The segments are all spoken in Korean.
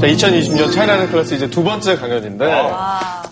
자, 2020년 차이나는 클래스 이제 두 번째 강연인데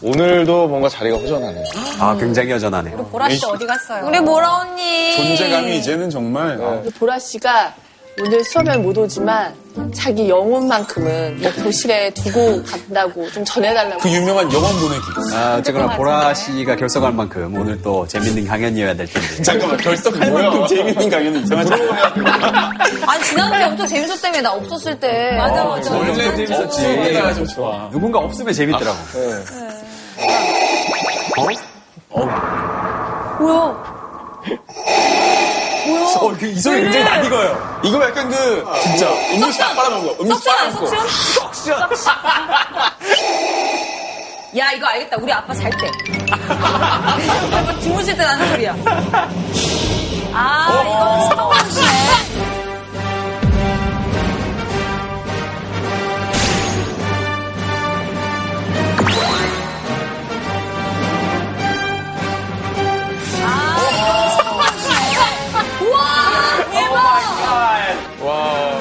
오늘도 뭔가 자리가 허전하네요. 아, 굉장히 여전하네요. 보라 씨 어디 갔어요? 우리 보라 언니. 존재감이 이제는 정말 보라 씨가 오늘 수업에 못 오지만 자기 영혼만큼은 뭐 교실에 두고 간다고 좀 전해달라고. 그 유명한 영원 보내기. 아, 어쨌거나 보라 씨가 결석할 만큼 오늘 또 재밌는 강연이어야 될 텐데. 잠깐만 결석할 만큼 재밌는 강연은 이상하지? 아니, 지난주에 엄청 재밌었다며, 나 없었을 때. 맞아, 맞아. 원래 재밌었지. 때가 좀 좋아. 누군가 없으면 재밌더라고. 어, 그 이 소리 굉장히 낯 익어요. 이거 약간 그 진짜 음료수 딱 빨아놓은 거. 음료수 석션 아니야, 빨아놓은 거. 석션? 야, 이거 알겠다. 우리 아빠 잘 때. 아빠 주무실 때 나는 소리야. 아, 이거 스타워즈네.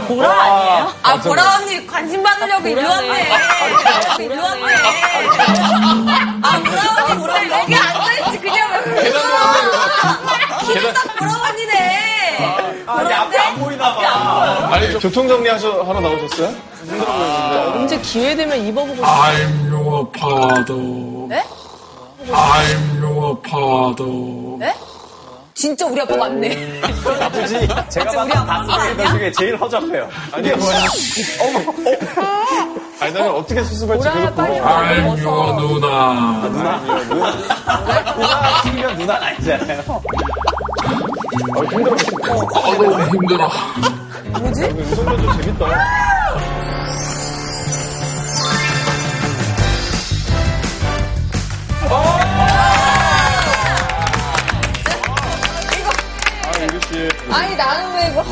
보라 아니에요? 아, 보라 언니 관심 받으려고 일로 왔네. 일로 왔네. 아, 보라 언니, 보라 언니. 여기 앉아있지, 그냥. 계단 보라 언니네. 이게 앞에 안 보이나 봐. 아니, 교통 정리 하셔, 하러 나오셨어요? 언제 기회 되면 입어보고 I'm your father. 네? I'm your father. 진짜 우리 아빠 맞네. 아버지, 제가 봤던 다섯 개 중에 제일 허접해요. 아니, 뭐야. 아니, 나는 어떻게 수습할지 계속 궁금해. I'm your 누나. 누나 팀이면 누나 아니잖아요. 아, 너무 힘들어. 음성변조 재밌다.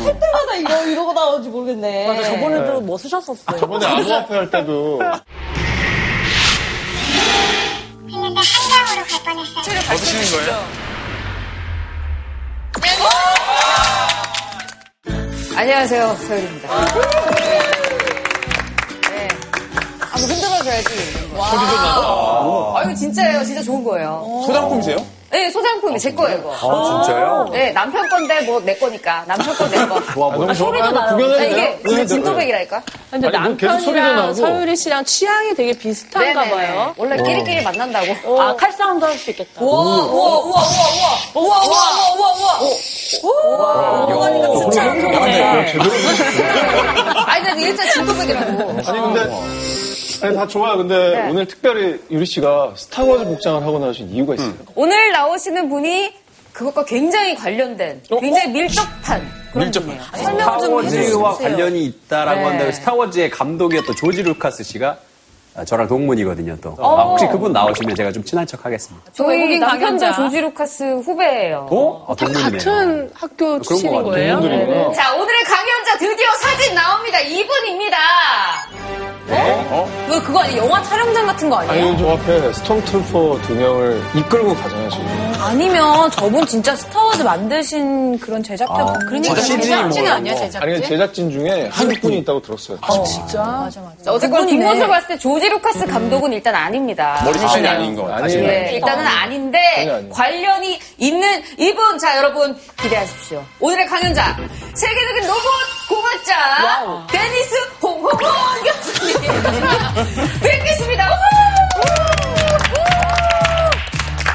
할 때마다 이거, 이러고 나오는지 모르겠네. 맞아, 저번에도 뭐 쓰셨었어요. 저번에 암호화폐 할 때도 했는데 한강으로 갈 뻔했어요. 받으시는 거예요? 안녕하세요, 서율입니다. 네. 아, 뭐 흔들어줘야지. 와. 소리도 나. 아, 이거 진짜예요. 진짜 좋은 거예요. 소장품이세요? 네, 소장품이 제 거예요, 이거. 아, 진짜요? 네, 남편 건데 뭐 내 거니까. 남편 거 내 거. 좋아 보여. 소리도 나요. 네? 이게 진짜 진또백이라니까? 근데 아니, 뭐 남편이랑. 서유리 씨랑 취향이 되게 비슷한가 네네네. 봐요. 원래 끼리끼리 만난다고. 아, 칼싸움도 할 수 있겠다. 우와, 우와, 우와, 우와, 우와, 우와, 우와, 우와, 우와, 우와. 진짜 네. 아니, 나 일자 진또백이라고. 아니 근데 아니 다 좋아요. 근데 네. 오늘 특별히 유리 씨가 스타워즈 복장을 하고 나오신 이유가 있어요. 오늘 나오시는 분이 그것과 굉장히 관련된, 굉장히 밀접한 그런 밀접한. 분이에요. 설명 좀 스타워즈와 해주세요. 관련이 있다라고 네. 한다면 스타워즈의 감독이었던 조지 루카스 씨가 아, 저랑 동문이거든요, 또. 아, 혹시 그분 나오시면 제가 좀 친한 척 하겠습니다. 저희 남편도 강연자. 조지 루카스 후배예요. 어? 아, 동문이네요. 같은 학교 출신인 것 거예요? 분들이구나. 자, 오늘의 강연자 드디어 사진 나옵니다. 이분입니다. 어? 왜 그거 아니에요? 영화 촬영장 같은 거 아니 아니에요? 저 앞에 스톰트루퍼 두 명을 이끌고 가잖아요 지금. 아니면 저분 진짜 스타워즈 만드신 그런 제작자 아, 그러니까 제작진이 제작진 뭐예요? 아니야 제작진? 아니 제작진 중에 한국 분이 있다고 들었어요. 자, 어쨌건 뒷모습을 봤을 때 조지 루카스 감독은 일단 아닙니다. 머리 숱이 아닌 거 아니, 같아요. 네, 일단은 전혀 아닌데. 관련이 있는 이분 자 여러분 기대하십시오. 오늘의 강연자 세계적인 로봇 공학자 데니스 홍홍홍 교수님 뵙겠습니다.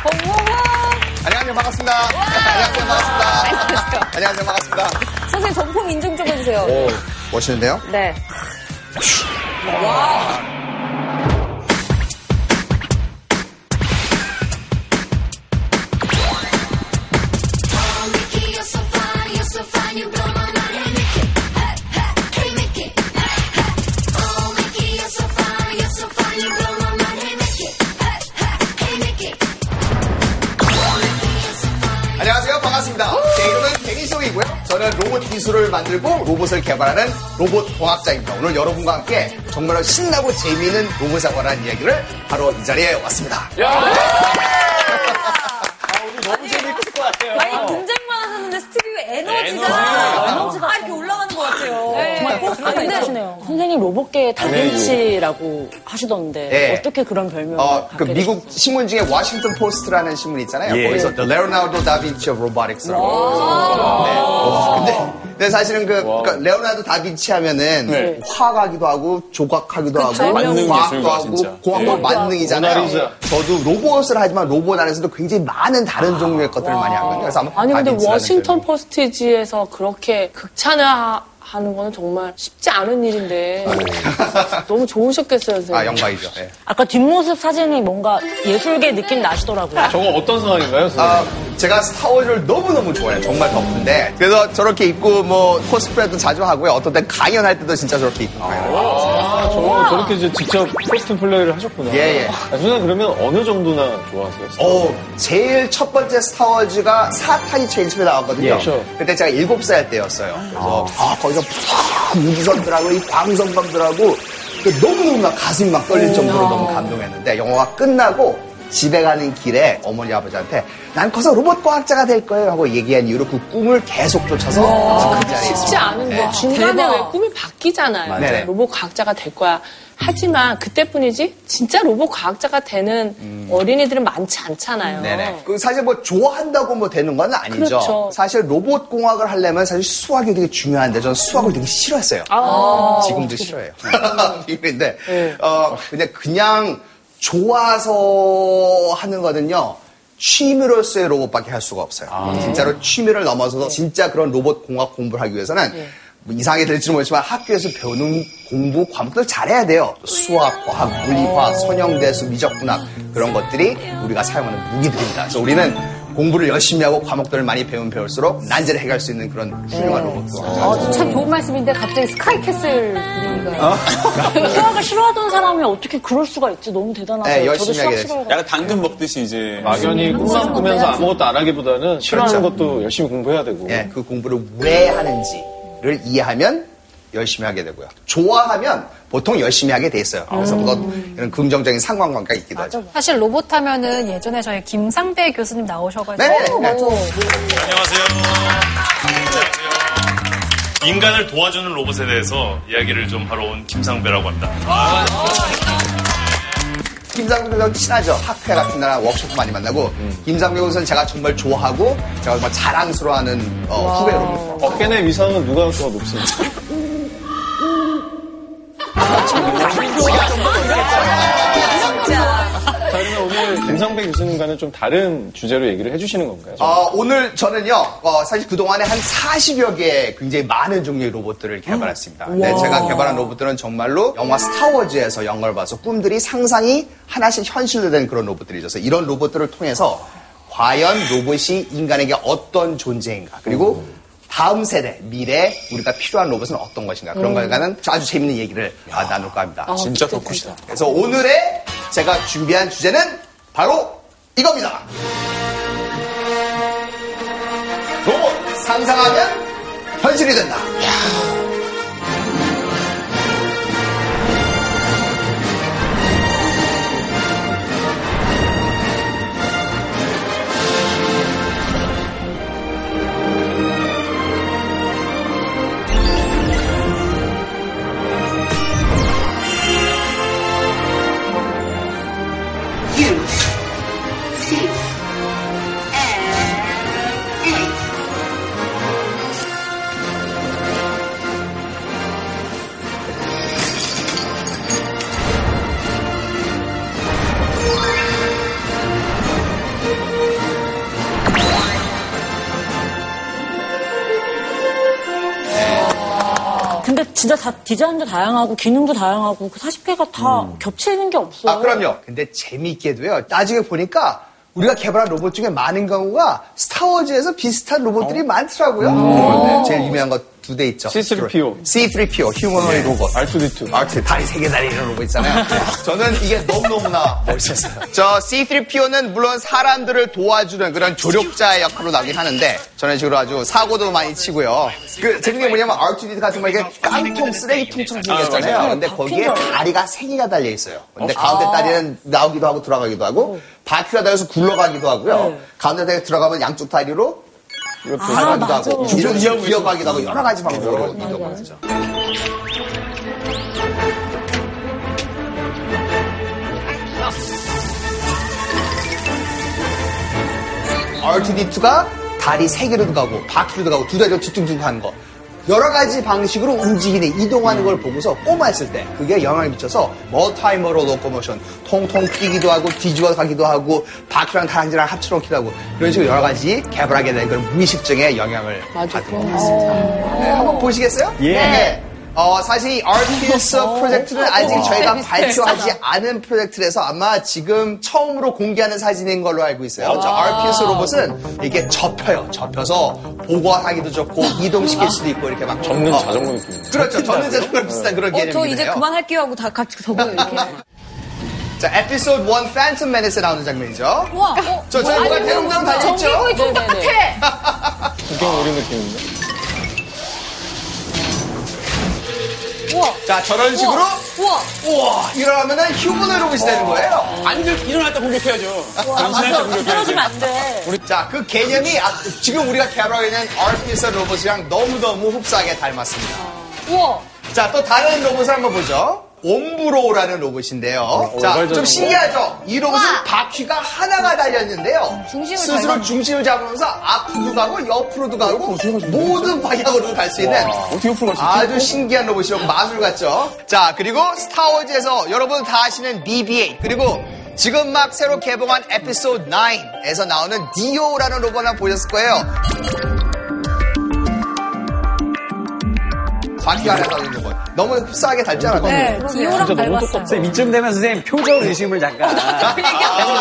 홍홍홍 안녕하세요 반갑습니다. 안녕하세요 반갑습니다. 안녕하세요 반갑습니다. 선생님 정품 인증 좀 해주세요. 오 멋있는데요? 네. 안 저는 로봇 기술을 만들고 로봇을 개발하는 로봇 공학자입니다. 오늘 여러분과 함께 정말로 신나고 재미있는 로봇에 관한 이야기를 하러 이 자리에 왔습니다. 너무 재밌을 것 같아요. 아니 분장만 하셨는데 스튜디오 에너지가 에너지가 아, 이렇게 올라가는 것 같아요. 정말 포스가 있으시네요. 선생님 로봇계 다빈치라고 하시던데 네. 어떻게 그런 별명을 어, 그 갖게 미국 신문 중에 워싱턴 포스트라는 신문 있잖아요. 예. 거기서 The Leonardo da Vinci of Robotics라고. 네. 어, 근데, 근데 사실은 그, 그러니까 레오나르도 다빈치 하면은 네. 화가기도 하고 조각하기도 하고 만능 과학도 하고. 공학도 네. 만능이잖아요. 모나리자. 저도 로봇을 하지만 로봇 안에서도 굉장히 많은 다른 종류의 것들을 많이 하거든요. 그래서 아마 아니 근데 워싱턴 포스티지에서 그렇게 극찬 하는 거는 정말 쉽지 않은 일인데 너무 좋으셨겠어요, 선생님. 아, 영광이죠. 예. 아까 뒷모습 사진이 뭔가 예술계 느낌 나시더라고요. 저거 어떤 상황인가요, 선생님? 아, 제가 스타워즈를 너무너무 좋아해요. 정말 덕분데. 그래서 저렇게 입고 뭐 코스프레도 자주 하고요. 어떤 때 강연할 때도 진짜 저렇게 입고 가요. 아, 저, 저렇게 이제 직접 코스튬 플레이를 하셨구나. 예, 예. 아, 선생님 그러면 어느 정도나 좋아하세요? 어, 제일 첫 번째 스타워즈가 4탄이 제일 처음에 나왔거든요. 예, 그렇죠. 그때 제가 7살 때였어요. 그래서 아, 거기서 팍 우주선들하고 이 광선검들하고 그 너무너무 막 가슴이 막 떨릴 정도로 너무 감동했는데 영화가 끝나고 집에 가는 길에 어머니 아버지한테 난 커서 로봇 과학자가 될 거예요 하고 얘기한 이후로 그 꿈을 계속 쫓아서 그 자리에 쉽지. 않은 네. 거. 중간에 왜 꿈이 바뀌잖아요. 네네. 로봇 과학자가 될 거야. 하지만 그때뿐이지 진짜 로봇 과학자가 되는 어린이들은 많지 않잖아요. 음. 네네. 그 사실 뭐 좋아한다고 뭐 되는 건 아니죠. 그렇죠. 사실 로봇 공학을 하려면 사실 수학이 되게 중요한데 저는 수학을 되게 싫어했어요. 아, 지금도 싫어해요. 근데 네. 어 근데 그냥 좋아서 하는 거는요. 취미로서의 로봇밖에 할 수가 없어요. 진짜로 취미를 넘어서서 진짜 그런 로봇 공학 공부를 하기 위해서는 뭐 이상하게 될지는 모르지만 학교에서 배우는 공부 과목들 잘해야 돼요. 수학, 과학, 물리화학, 선형대수, 미적분학 그런 것들이 우리가 사용하는 무기들입니다. 그래서 우리는 공부를 열심히 하고 과목들을 많이 배우면 배울수록 난제를 해결할 수 있는 그런 훌륭한 로봇도 어, 참 좋은 말씀인데 갑자기 스카이캐슬 분위기가. 수학을 싫어하던 사람이 어떻게 그럴 수가 있지? 너무 대단하죠. 네, 열심히 하게. 싫어해요. 약간 당근 먹듯이 이제 막연히 꿈만 꾸면서 아무것도 안 하기보다는 싫어하는 그렇죠. 것도 열심히 공부해야 되고. 예, 그 공부를 왜 하는지 를 이해하면 열심히 하게 되고요. 좋아하면 보통 열심히 하게 돼 있어요. 그래서 뭐 이런 긍정적인 상관관계가 있기도 하죠. 사실 로봇 하면은 예전에 저희 김상배 교수님 나오셔가지고 네, 네. 안녕하세요. 인간을 도와주는 로봇에 대해서 이야기를 좀 하러 온 김상배라고 합니다. 김상국 교수랑 친하죠. 학회 같은 데나 워크숍 많이 만나고 김상국 교수는 제가 정말 좋아하고 제가 정말 자랑스러워하는 어, 후배로 어깨 내 위상은 누가 더 높습니까? 자, 그러면 오늘 김상배 교수님과는 좀 다른 주제로 얘기를 해주시는 건가요? 어, 오늘 저는요, 어, 사실 그동안에 한 40여 개의 굉장히 많은 종류의 로봇들을 개발했습니다. 네, 제가 개발한 로봇들은 정말로 영화 스타워즈에서 영화를 봐서 꿈들이 상상이 하나씩 현실로 된 그런 로봇들이죠. 그래서 이런 로봇들을 통해서 과연 로봇이 인간에게 어떤 존재인가, 그리고 다음 세대, 미래, 우리가 필요한 로봇은 어떤 것인가, 그런 거에 관한 아주 재밌는 얘기를 아, 나눌까 합니다. 진짜 덕후시다. 그래서 오늘의 제가 준비한 주제는 바로 이겁니다. 로봇 상상하면 현실이 된다. 진짜 다 디자인도 다양하고 기능도 다양하고 그 40개가 다 겹치는 게 없어요. 아, 그럼요. 근데 재미있게도요. 나중에 보니까 우리가 개발한 로봇 중에 많은 경우가 스타워즈에서 비슷한 로봇들이 많더라고요. 네, 제일 유명한 거 두 대 있죠. C3PO. C3PO, 휴머노id 로봇. R2D2. 아트 다리 세개 달리는 로봇 있잖아요. 저는 이게 너무너무나 멋있었어요. 저 C3PO는 물론 사람들을 도와주는 그런 조력자의 역할로 나오긴 하는데 저는 식으로 아주 사고도 많이 치고요. 그 재밌는 게 뭐냐면 R2D2 같은 거 이게 깡통 쓰레기통처럼 생겼잖아요. 근데 거기에 다리가 세 개가 달려 있어요. 근데 가운데 다리는 나오기도 하고 들어가기도 하고 바퀴가 달려서 굴러가기도 하고요. 가운데 다리 들어가면 양쪽 다리로 이렇게 가기도 하고, 이렇게 기어가기도 하고 여러 가지 방법으로 이동을 하죠. R2D2가 다리 세 개로도 가고 바퀴로도 가고 두 다리로 뒤뚱뒤뚱 하는 거. 여러 가지 방식으로 움직이는 이동하는 걸 보고서 꼬마였을 때 그게 영향을 미쳐서 멀타이머로 로코모션 통통 뛰기도 하고 뒤집어 가기도 하고 바퀴랑 다랑지랑 합쳐놓기도 하고 그런 식으로 여러 가지 개발하게 된 그런 무의식적인 영향을 받은 것 같습니다. 네, 한번 보시겠어요? 예. 네. 어, 사실 이 RPS 프로젝트는 아직 저희가 발표하지 않은 프로젝트라서 아마 지금 처음으로 공개하는 사진인 걸로 알고 있어요. 저 RPS 로봇은 이렇게 접혀요. 접혀서 보관하기도 좋고 이동시킬 수도 있고 이렇게 막 접는 어, 자전거 느낌. 그렇죠. 접는 자전거 비슷한 그런 어, 개념이에요. 저 이제 그만할게요 하고 다 같이 접어요, 이렇게. 자, 에피소드 1 Phantom Menace에 나오는 장면이죠. 우와, 어, 저, 저, 누가 대웅장 달렸죠? 전기구이 총 같아! 그게 우리 느낌인데. 우와, 자, 저런 식으로 우와. 우와 이러면은 휴먼의 로봇이 되는 거예요. 앉을 일어날 때 공격해야죠. 떨어지면 안 돼. 자, 그 개념이 아, 지금 우리가 개발하고 있는 RPS 로봇이랑 너무너무 흡사하게 닮았습니다. 우와. 자, 또 다른 로봇을 한번 보죠. 옴브로라는 로봇인데요. 자, 좀. 신기하죠? 이 로봇은 바퀴가 하나가 달렸는데요. 중심을 스스로 잘 중심을 잡으면서 앞으로도 가고 옆으로도 가고 모든 방향으로 갈 수 있는 어떻게 옆으로 갈수 있지? 아주 신기한 로봇이라고 마술 같죠? 자, 그리고 스타워즈에서 여러분 다 아시는 BB-8 그리고 지금 막 새로 개봉한 에피소드 9에서 나오는 디오라는 로봇 한번 보셨을 거예요. 바퀴가 하나 달린 로봇. 너무 흡사하게 닮지 않았나요? 네, 디오랑 닮았어요. 선생님, 이쯤 되면 선생님 표정 의심을 잠깐 해볼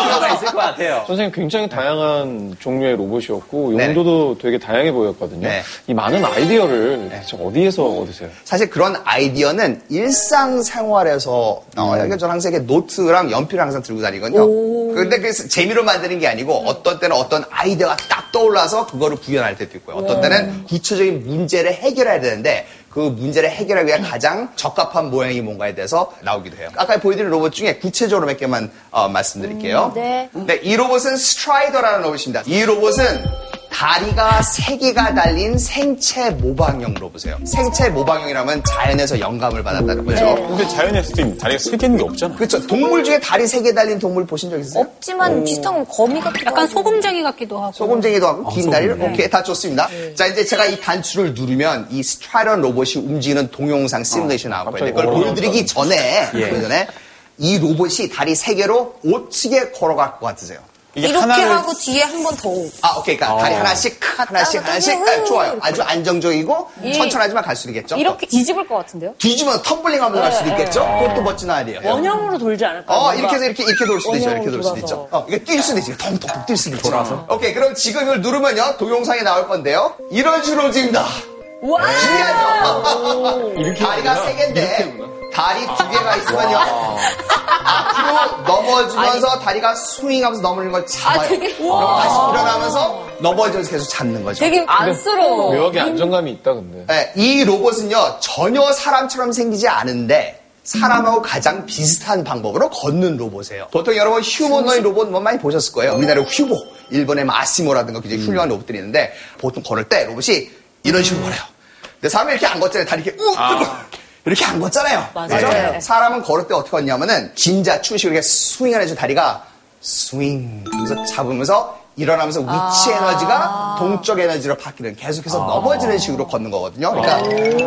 필요가 있을 것 같아요. 선생님 굉장히 다양한 종류의 로봇이었고 용도도 되게 다양해 보였거든요. 네. 이 많은 아이디어를 어디에서 얻으세요? 사실 그런 아이디어는 일상생활에서 나와요. 그러니까 저는 항상 이렇게 노트랑 연필을 항상 들고 다니거든요. 근데 그래서 재미로 만드는 게 아니고 어떤 때는 어떤 아이디어가 딱 떠올라서 그거를 구현할 때도 있고요. 어떤 때는 구체적인 문제를 해결해야 되는데 그 문제를 해결하기 위해 가장 적합한 모양이 뭔가에 대해서 나오기도 해요. 아까 보여드린 로봇 중에 구체적으로 몇 개만 어, 말씀드릴게요. 네. 네, 이 로봇은 스트라이더라는 로봇입니다. 이 로봇은 다리가 세 개가 달린 생체 모방형 로봇이에요. 생체 모방형이라면 자연에서 영감을 받았다는 거죠. 근데 자연에서 도 다리가 세 개는 게 없잖아. 그렇죠. 동물 중에 다리 세 개 달린 동물 보신 적 있으세요? 없지만 비슷한 건 거미 같기도 약간 하고. 소금쟁이 같기도 하고. 소금쟁이도 하고 긴 다리를 오케이 다 좋습니다. 자 이제 제가 이 단추를 누르면 이 스트라이더 로봇이 움직이는 동영상 시뮬레이션 나올 거예요. 그걸 보여드리기 전에 보여드리기 전에 이 로봇이 다리 세 개로 어떻게 걸어갈 것 같으세요? 이게 이렇게 하나를 하고 뒤에 한 번 더. 아, 오케이. 그러니까 다리 하나씩, 하나씩, 하나씩. 아, 좋아요. 아주 안정적이고 예. 천천하지만 갈 수 있겠죠? 이렇게 뒤집을 것 같은데요? 뒤집으면 텀블링 하면서 갈 수도 있겠죠? 그것도 멋진 아이디어. 원형으로 돌지 않을까요? 어, 뭔가? 이렇게 해서 이렇게, 이렇게 돌 수도 있죠. 이렇게 돌 수도 있죠. 어, 이게 뛸 수도 있죠. 통통통 뛸 수도 있죠. 돌아서. 오케이. 그럼 지금 이걸 누르면요. 동영상이 나올 건데요. 이런 식으로 움직입니다. 신기하죠? 다리가 세 개인데, 다리 두 개가 있으면요. 앞으로 넘어지면서 다리가 스윙하면서 넘어지는 걸 잡아요. 그럼 다시 일어나면서 넘어지면서 계속 잡는 거죠. 되게 안쓰러워. 묘하게 안정감이 있다 근데. 네, 이 로봇은요 전혀 사람처럼 생기지 않은데 사람하고 가장 비슷한 방법으로 걷는 로봇이에요. 보통 여러분 휴머노id 로봇 뭐 많이 보셨을 거예요. 우리나라 휴보, 일본의 마시모라든가 굉장히 훌륭한 로봇들이 있는데 보통 걸을 때 로봇이 이런 식으로 걸어요. 근데 사람이 이렇게 안 걷잖아요. 다리 이렇게 우 이렇게 안 걷잖아요. 맞아요. 사람은 걸을 때 어떻게 걷냐면은 긴자 추식으로 이렇게 스윙을 해서 다리가 스윙 하면서 잡으면서 일어나면서 위치 에너지가 동적 에너지로 바뀌는 계속해서 넘어지는 식으로 걷는 거거든요. 그러니까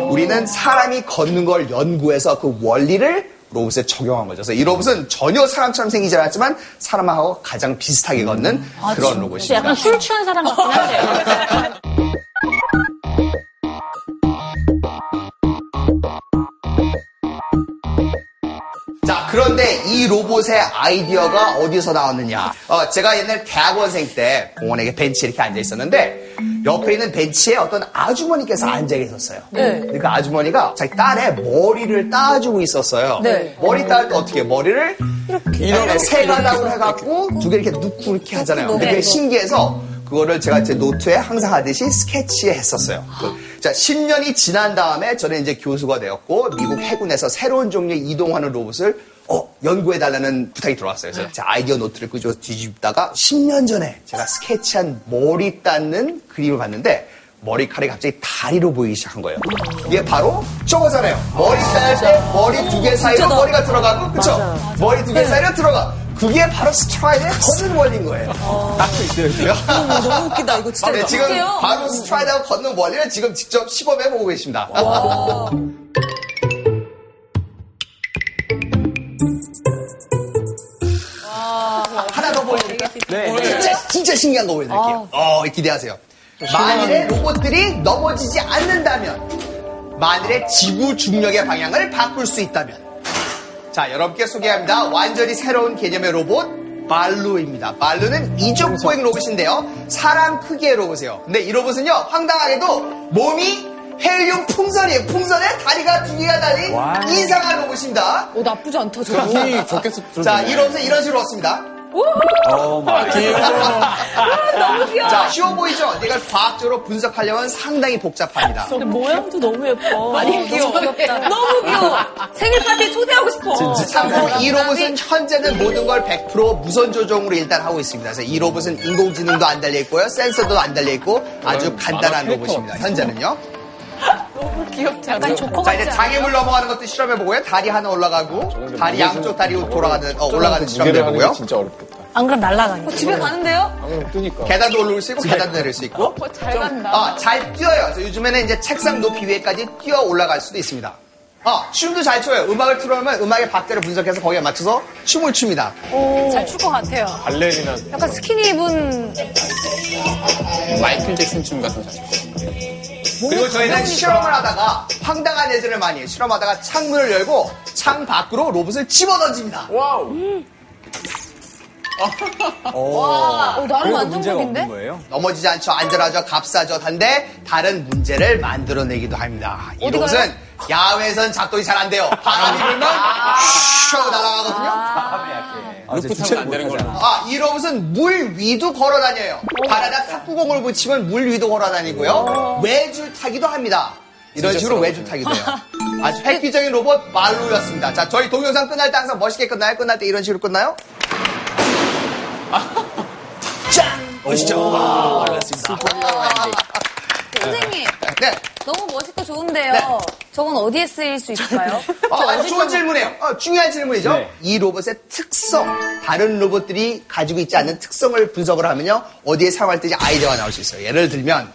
우리는 사람이 걷는 걸 연구해서 그 원리를 로봇에 적용한 거죠. 그래서 이 로봇은 전혀 사람처럼 생기지 않았지만 사람하고 가장 비슷하게 걷는 그런 진짜 로봇입니다. 약간 술 취한 사람 같긴 한데요. 그런데 이 로봇의 아이디어가 어디서 나왔느냐? 어, 제가 옛날 대학원생 때 공원에 이렇게 벤치에 이렇게 앉아 있었는데 옆에 있는 벤치에 어떤 아주머니께서 앉아 계셨어요. 네. 그 아주머니가 자기 딸의 머리를 따주고 있었어요. 네. 머리 따을 때 어떻게 해요? 머리를 이렇게 세 가닥으로 해갖고 두 개 이렇게 놓고 이렇게 하잖아요. 근데 그게 신기해서 그거를 제가 제 노트에 항상 하듯이 스케치에 했었어요. 그- 자, 10년이 지난 다음에 저는 이제 교수가 되었고 미국 해군에서 새로운 종류의 이동하는 로봇을 어, 연구해달라는 부탁이 들어왔어요. 그래서 제 아이디어 노트를 끄집어 뒤집다가 10년 전에 제가 스케치한 머리 땋는 그림을 봤는데 머리카락이 갑자기 다리로 보이기 시작한 거예요. 이게 바로 저거잖아요. 머리 자를 때 머리 두 개 사이로 머리가 들어가고, 그쵸? 머리 두 개 사이로 들어가. 그게 바로 스트라이더의 걷는 원리인 거예요. 땋고 있어요. 너무 웃기다. 이거 진짜 아, 네, 지금. 바로 스트라이더하고 걷는 원리를 지금 직접 시범해 보고 계십니다. 보여드릴게요. 네. 진짜, 진짜 신기한 거 보여드릴게요. 어, 기대하세요. 만일에 로봇들이 넘어지지 않는다면, 만일에 지구 중력의 방향을 바꿀 수 있다면, 자, 여러분께 소개합니다. 완전히 새로운 개념의 로봇, 발루입니다. 발루는 이족 보행 로봇인데요. 사람 크기의 로봇이에요. 근데 이 로봇은요, 황당하게도 몸이 헬륨 풍선이에요. 풍선에 다리가 두 개가 달린 와. 이상한 로봇입니다. 어, 나쁘지 않다, 저거. 좋겠어. 자, 이 로봇은 이런 식으로 왔습니다. Oh my 자, 쉬워 보이죠? 이걸 과학적으로 분석하려면 상당히 복잡합니다. 근데 모양도 너무 예뻐. 너무 귀여워. 너무 귀여워. 생일 파티에 초대하고 싶어. 참고로 이 로봇은 현재는 모든 걸 100% 무선 조종으로 일단 하고 있습니다. 그래서 이 로봇은 인공지능도 안 달려 있고요, 센서도 안 달려 있고 아주 간단한 로봇입니다. 현재는요. 귀엽지 않아? 조커 자 같지 이제? 장애물 넘어가는 것도 실험해 보고요. 다리 하나 올라가고 다리 양쪽 다리 돌아가는 어, 올라가는 실험해 무게를 하는 게 보고요. 진짜 어렵겠다. 안 그럼 날아다니고. 집에 가는데요? 방금 뜨니까. 계단도 올라올 수 있고 계단도 내릴 수 있고. 잘 간다. 아, 잘 뛰어요. 그래서 요즘에는 이제 책상 높이 위에까지 뛰어 올라갈 수도 있습니다. 아, 춤도 잘 춰요. 음악을 틀어놓으면 음악의 박자를 분석해서 거기에 맞춰서 춤을 춥니다. 잘출 것 같아요. 발레리나 약간 스키니 입은 마이클 잭슨 춤 같은 거. 그리고 저희는 실험을 하다가 황당한 예전을 많이 해요. 실험하다가 창문을 열고 창 밖으로 로봇을 집어던집니다. 어, 나름 그래도 문제가 안정적인데? 거예요? 넘어지지 않죠. 안전하죠. 값싸죠. 한데 다른 문제를 만들어내기도 합니다. 이 어디 로봇은 야외에선 작동이 잘 안 돼요. 바람이 불면 슉 하고 날아가거든요. 아, 이제 루프 타면 안 되는. 걸로. 아, 이 로봇은 물 위도 걸어 다녀요. 발에다 탁구공을 붙이면 물 위도 걸어 다니고요. 외줄 타기도 합니다. 이런 식으로 외줄 타기도 해요. 아주 획기적인 로봇 말루였습니다. 자, 저희 동영상 끝날 때 항상 멋있게 끝나요? 끝날 때 이런 식으로 끝나요? 짠! 보시죠. 와, 말랐습니다. 선생님, 네. 너무 멋있고 좋은데요. 네. 저건 어디에 쓰일 수 있을까요? 어, 아주 좋은 질문이에요. 어, 중요한 질문이죠. 네. 이 로봇의 특성, 다른 로봇들이 가지고 있지 않는 특성을 분석을 하면요. 어디에 사용할 때 아이디어가 나올 수 있어요. 예를 들면,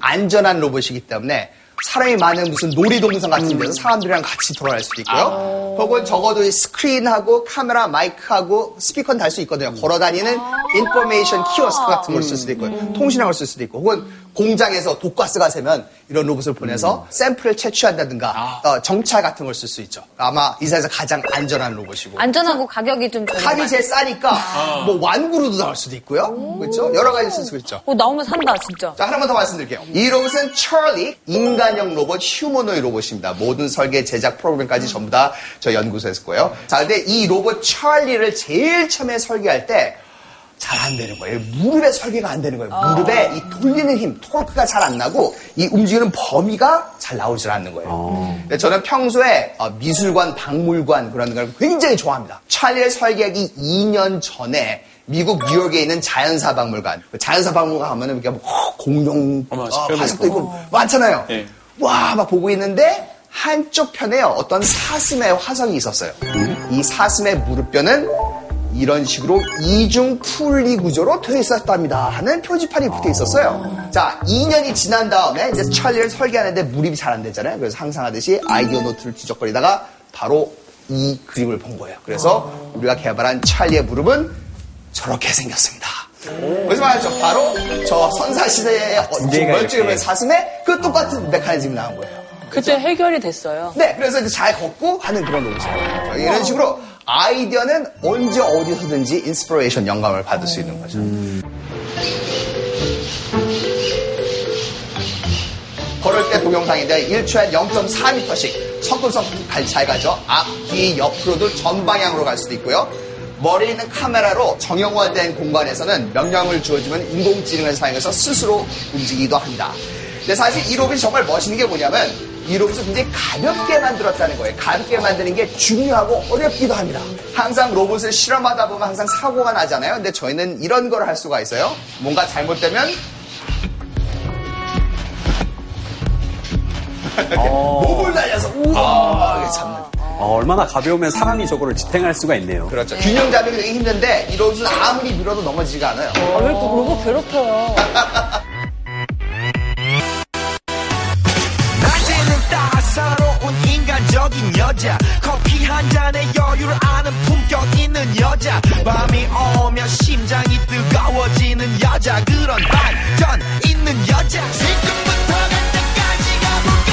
안전한 로봇이기 때문에 사람이 많은 무슨 놀이동산 같은 데서 사람들이랑 같이 돌아갈 수도 있고요. 혹은 적어도 이 스크린하고 카메라, 마이크하고 스피커는 달 수 있거든요. 걸어 다니는 information 키오스크 같은 걸 쓸 수도 있고요. 통신학을 쓸 수도 있고 혹은 공장에서 독가스가 새면 이런 로봇을 보내서 샘플을 채취한다든가 어, 정찰 같은 걸 쓸 수 있죠. 아마 이 세상에서 가장 안전한 로봇이고 안전하고 가격이 좀. 칼이 제일 싸니까 뭐 완구로도 나올 수도 있고요. 그렇죠? 여러 가지 쓸 수 있죠. 어, 나오면 산다, 진짜. 자, 하나만 더 말씀드릴게요. 이 로봇은 찰리, 인간 형 로봇, 휴머노이 로봇입니다. 모든 설계, 제작 프로그램까지 전부 다 저 연구소에서 거예요. 자, 근데 이 로봇 찰리를 제일 처음에 설계할 때 잘안 되는 거예요. 무릎에 설계가 안 되는 거예요. 무릎에 이 돌리는 힘, 토크가 잘 안 나고 이 움직이는 범위가 잘 나오질 않는 거예요. 근데 저는 평소에 어, 미술관, 박물관 그런 걸 굉장히 좋아합니다. 찰리를 설계하기 2년 전에 미국 뉴욕에 있는 자연사 박물관. 그 자연사 박물관 가면은 이렇게 뭐 공룡 어머, 어, 화석도 있고. 많잖아요. 예. 와, 막 보고 있는데 한쪽 편에요. 어떤 사슴의 화석이 있었어요. 이 사슴의 무릎뼈는 이런 식으로 이중 풀리 구조로 되어 있었답니다. 하는 표지판이 붙어 있었어요. 자, 2년이 지난 다음에 이제 찰리를 설계하는데 무립이 잘 안 되잖아요. 그래서 항상 하듯이 아이디어 노트를 뒤적거리다가 바로 이 그림을 본 거예요. 그래서 우리가 개발한 찰리의 무릎은 저렇게 생겼습니다. 그래서 말하죠. 바로 저 선사시대의 어, 멀쩡한. 사슴의 그 똑같은 메커니즘이 나온 거예요. 그때 해결이 됐어요. 네, 그래서 이제 잘 걷고 하는 그런 로봇이에요. 이런 식으로 아이디어는 언제 어디서든지 inspiration 영감을 받을 수 있는 거죠. 걸을 때 동영상인데 1초에 0.4m씩 성큼성큼 갈- 잘 가죠. 앞, 뒤, 옆으로도 전방향으로 갈 수도 있고요. 머리에 있는 카메라로 정형화된 공간에서는 명령을 주어주면 인공지능을 사용해서 스스로 움직이기도 합니다. 근데 사실 이 로봇이 정말 멋있는 게 뭐냐면 이 로봇을 굉장히 가볍게 만들었다는 거예요. 가볍게 만드는 게 중요하고 어렵기도 합니다. 항상 로봇을 실험하다 보면 항상 사고가 나잖아요. 근데 저희는 이런 걸 할 수가 있어요. 뭔가 잘못되면 몸을 날려서 우와 이게 잡는. 어, 얼마나 가벼우면 사람이 저거를 지탱할 수가 있네요. 그렇죠. 균형 잡는 게 되게 힘든데 이 로봇은 아무리 밀어도 넘어지지가 않아요. 아, 왜또 로봇 괴롭혀요? 인간적인 여자 커피 한 잔에 여유를 아는 품격 있는 여자 밤이 오면 심장이 뜨거워지는 여자 그런 반전 있는 여자 지금부터 갈 때까지 가볼까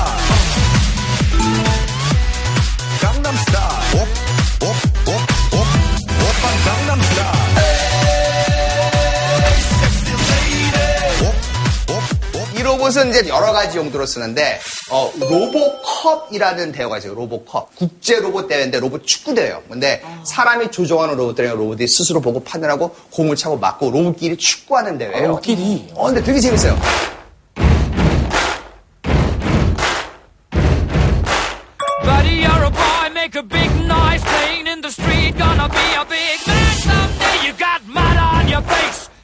이 로봇은 이제 여러 가지 용도로 쓰는데 어, 로보컵이라는 대회가 있어요. 로보컵 국제 로봇 대회인데 로봇 축구 대회예요. 근데 사람이 조종하는 로봇들이랑 로봇이 스스로 보고 판단하고 공을 차고 막고 로봇끼리 축구하는 대회예요. 로봇끼리. 어, 근데 되게 재밌어요.